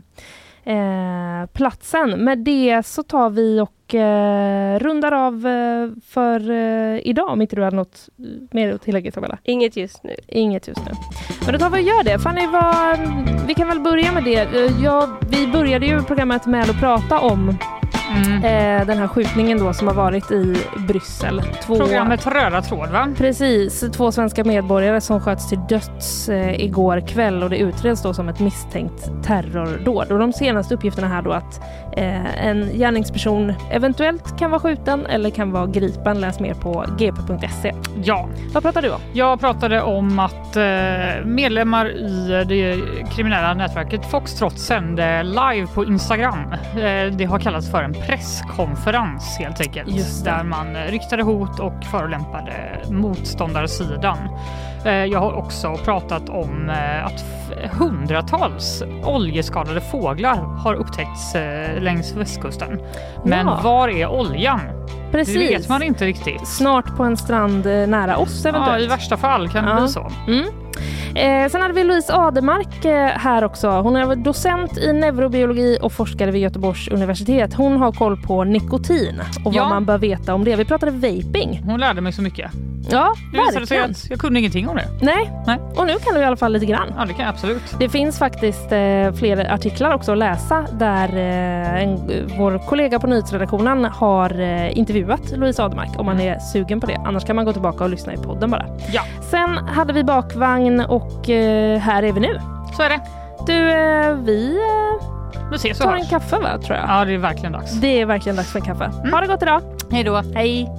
eh, platsen. Med det så tar vi och eh, rundar av eh, för idag om inte du hade något mer att tillägga Isabella? Inget just nu. Inget just nu. Men då tar vi och gör det. Fanny, vad, vi kan väl börja med det. Ja, vi började ju programmet med att prata om Mm. Eh, den här skjutningen då som har varit i Bryssel. Två... Programmet Röda tråd va? Precis, två svenska medborgare som sköts till döds eh, igår kväll och det utreds då som ett misstänkt terrordåd. Och de senaste uppgifterna här då att eh, en gärningsperson eventuellt kan vara skjuten eller kan vara gripen. Läs mer på gp.se. Ja. Vad pratade du om? Jag pratade om att eh, medlemmar i det kriminella nätverket Foxtrot sände live på Instagram. Eh, det har kallats för en presskonferens helt enkelt. Där man riktade hot och förolämpade motståndarsidan. Eh, jag har också pratat om eh, att hundratals oljeskadade fåglar har upptäckts eh, längs västkusten. Men ja. var är oljan? Precis. Det vet man inte riktigt. Snart på en strand nära oss eventuellt. Ja, i värsta fall kan det bli så. Mm. Eh, sen hade vi Louise Ademark eh, här också. Hon är docent i neurobiologi och forskare vid Göteborgs universitet. Hon har koll på nikotin och ja. vad man bör veta om det. Vi pratade vaping. Hon lärde mig så mycket. Ja, det visade sig att jag kunde ingenting om det. Nej. Nej, och nu kan du i alla fall lite grann. Ja, det kan jag absolut. Det finns faktiskt eh, fler artiklar också att läsa där eh, en, vår kollega på nyhetsredaktionen har eh, intervjuat Louise Ademark om man är sugen på det. Annars kan man gå tillbaka och lyssna i podden bara. Ja. Sen hade vi bakvagn och eh, här är vi nu. Så är det. Du, eh, vi vi ses tar en kaffe va, tror jag. Ja, det är verkligen dags. Det är verkligen dags för en kaffe. Mm. Ha det gott idag. Hej då. Hej.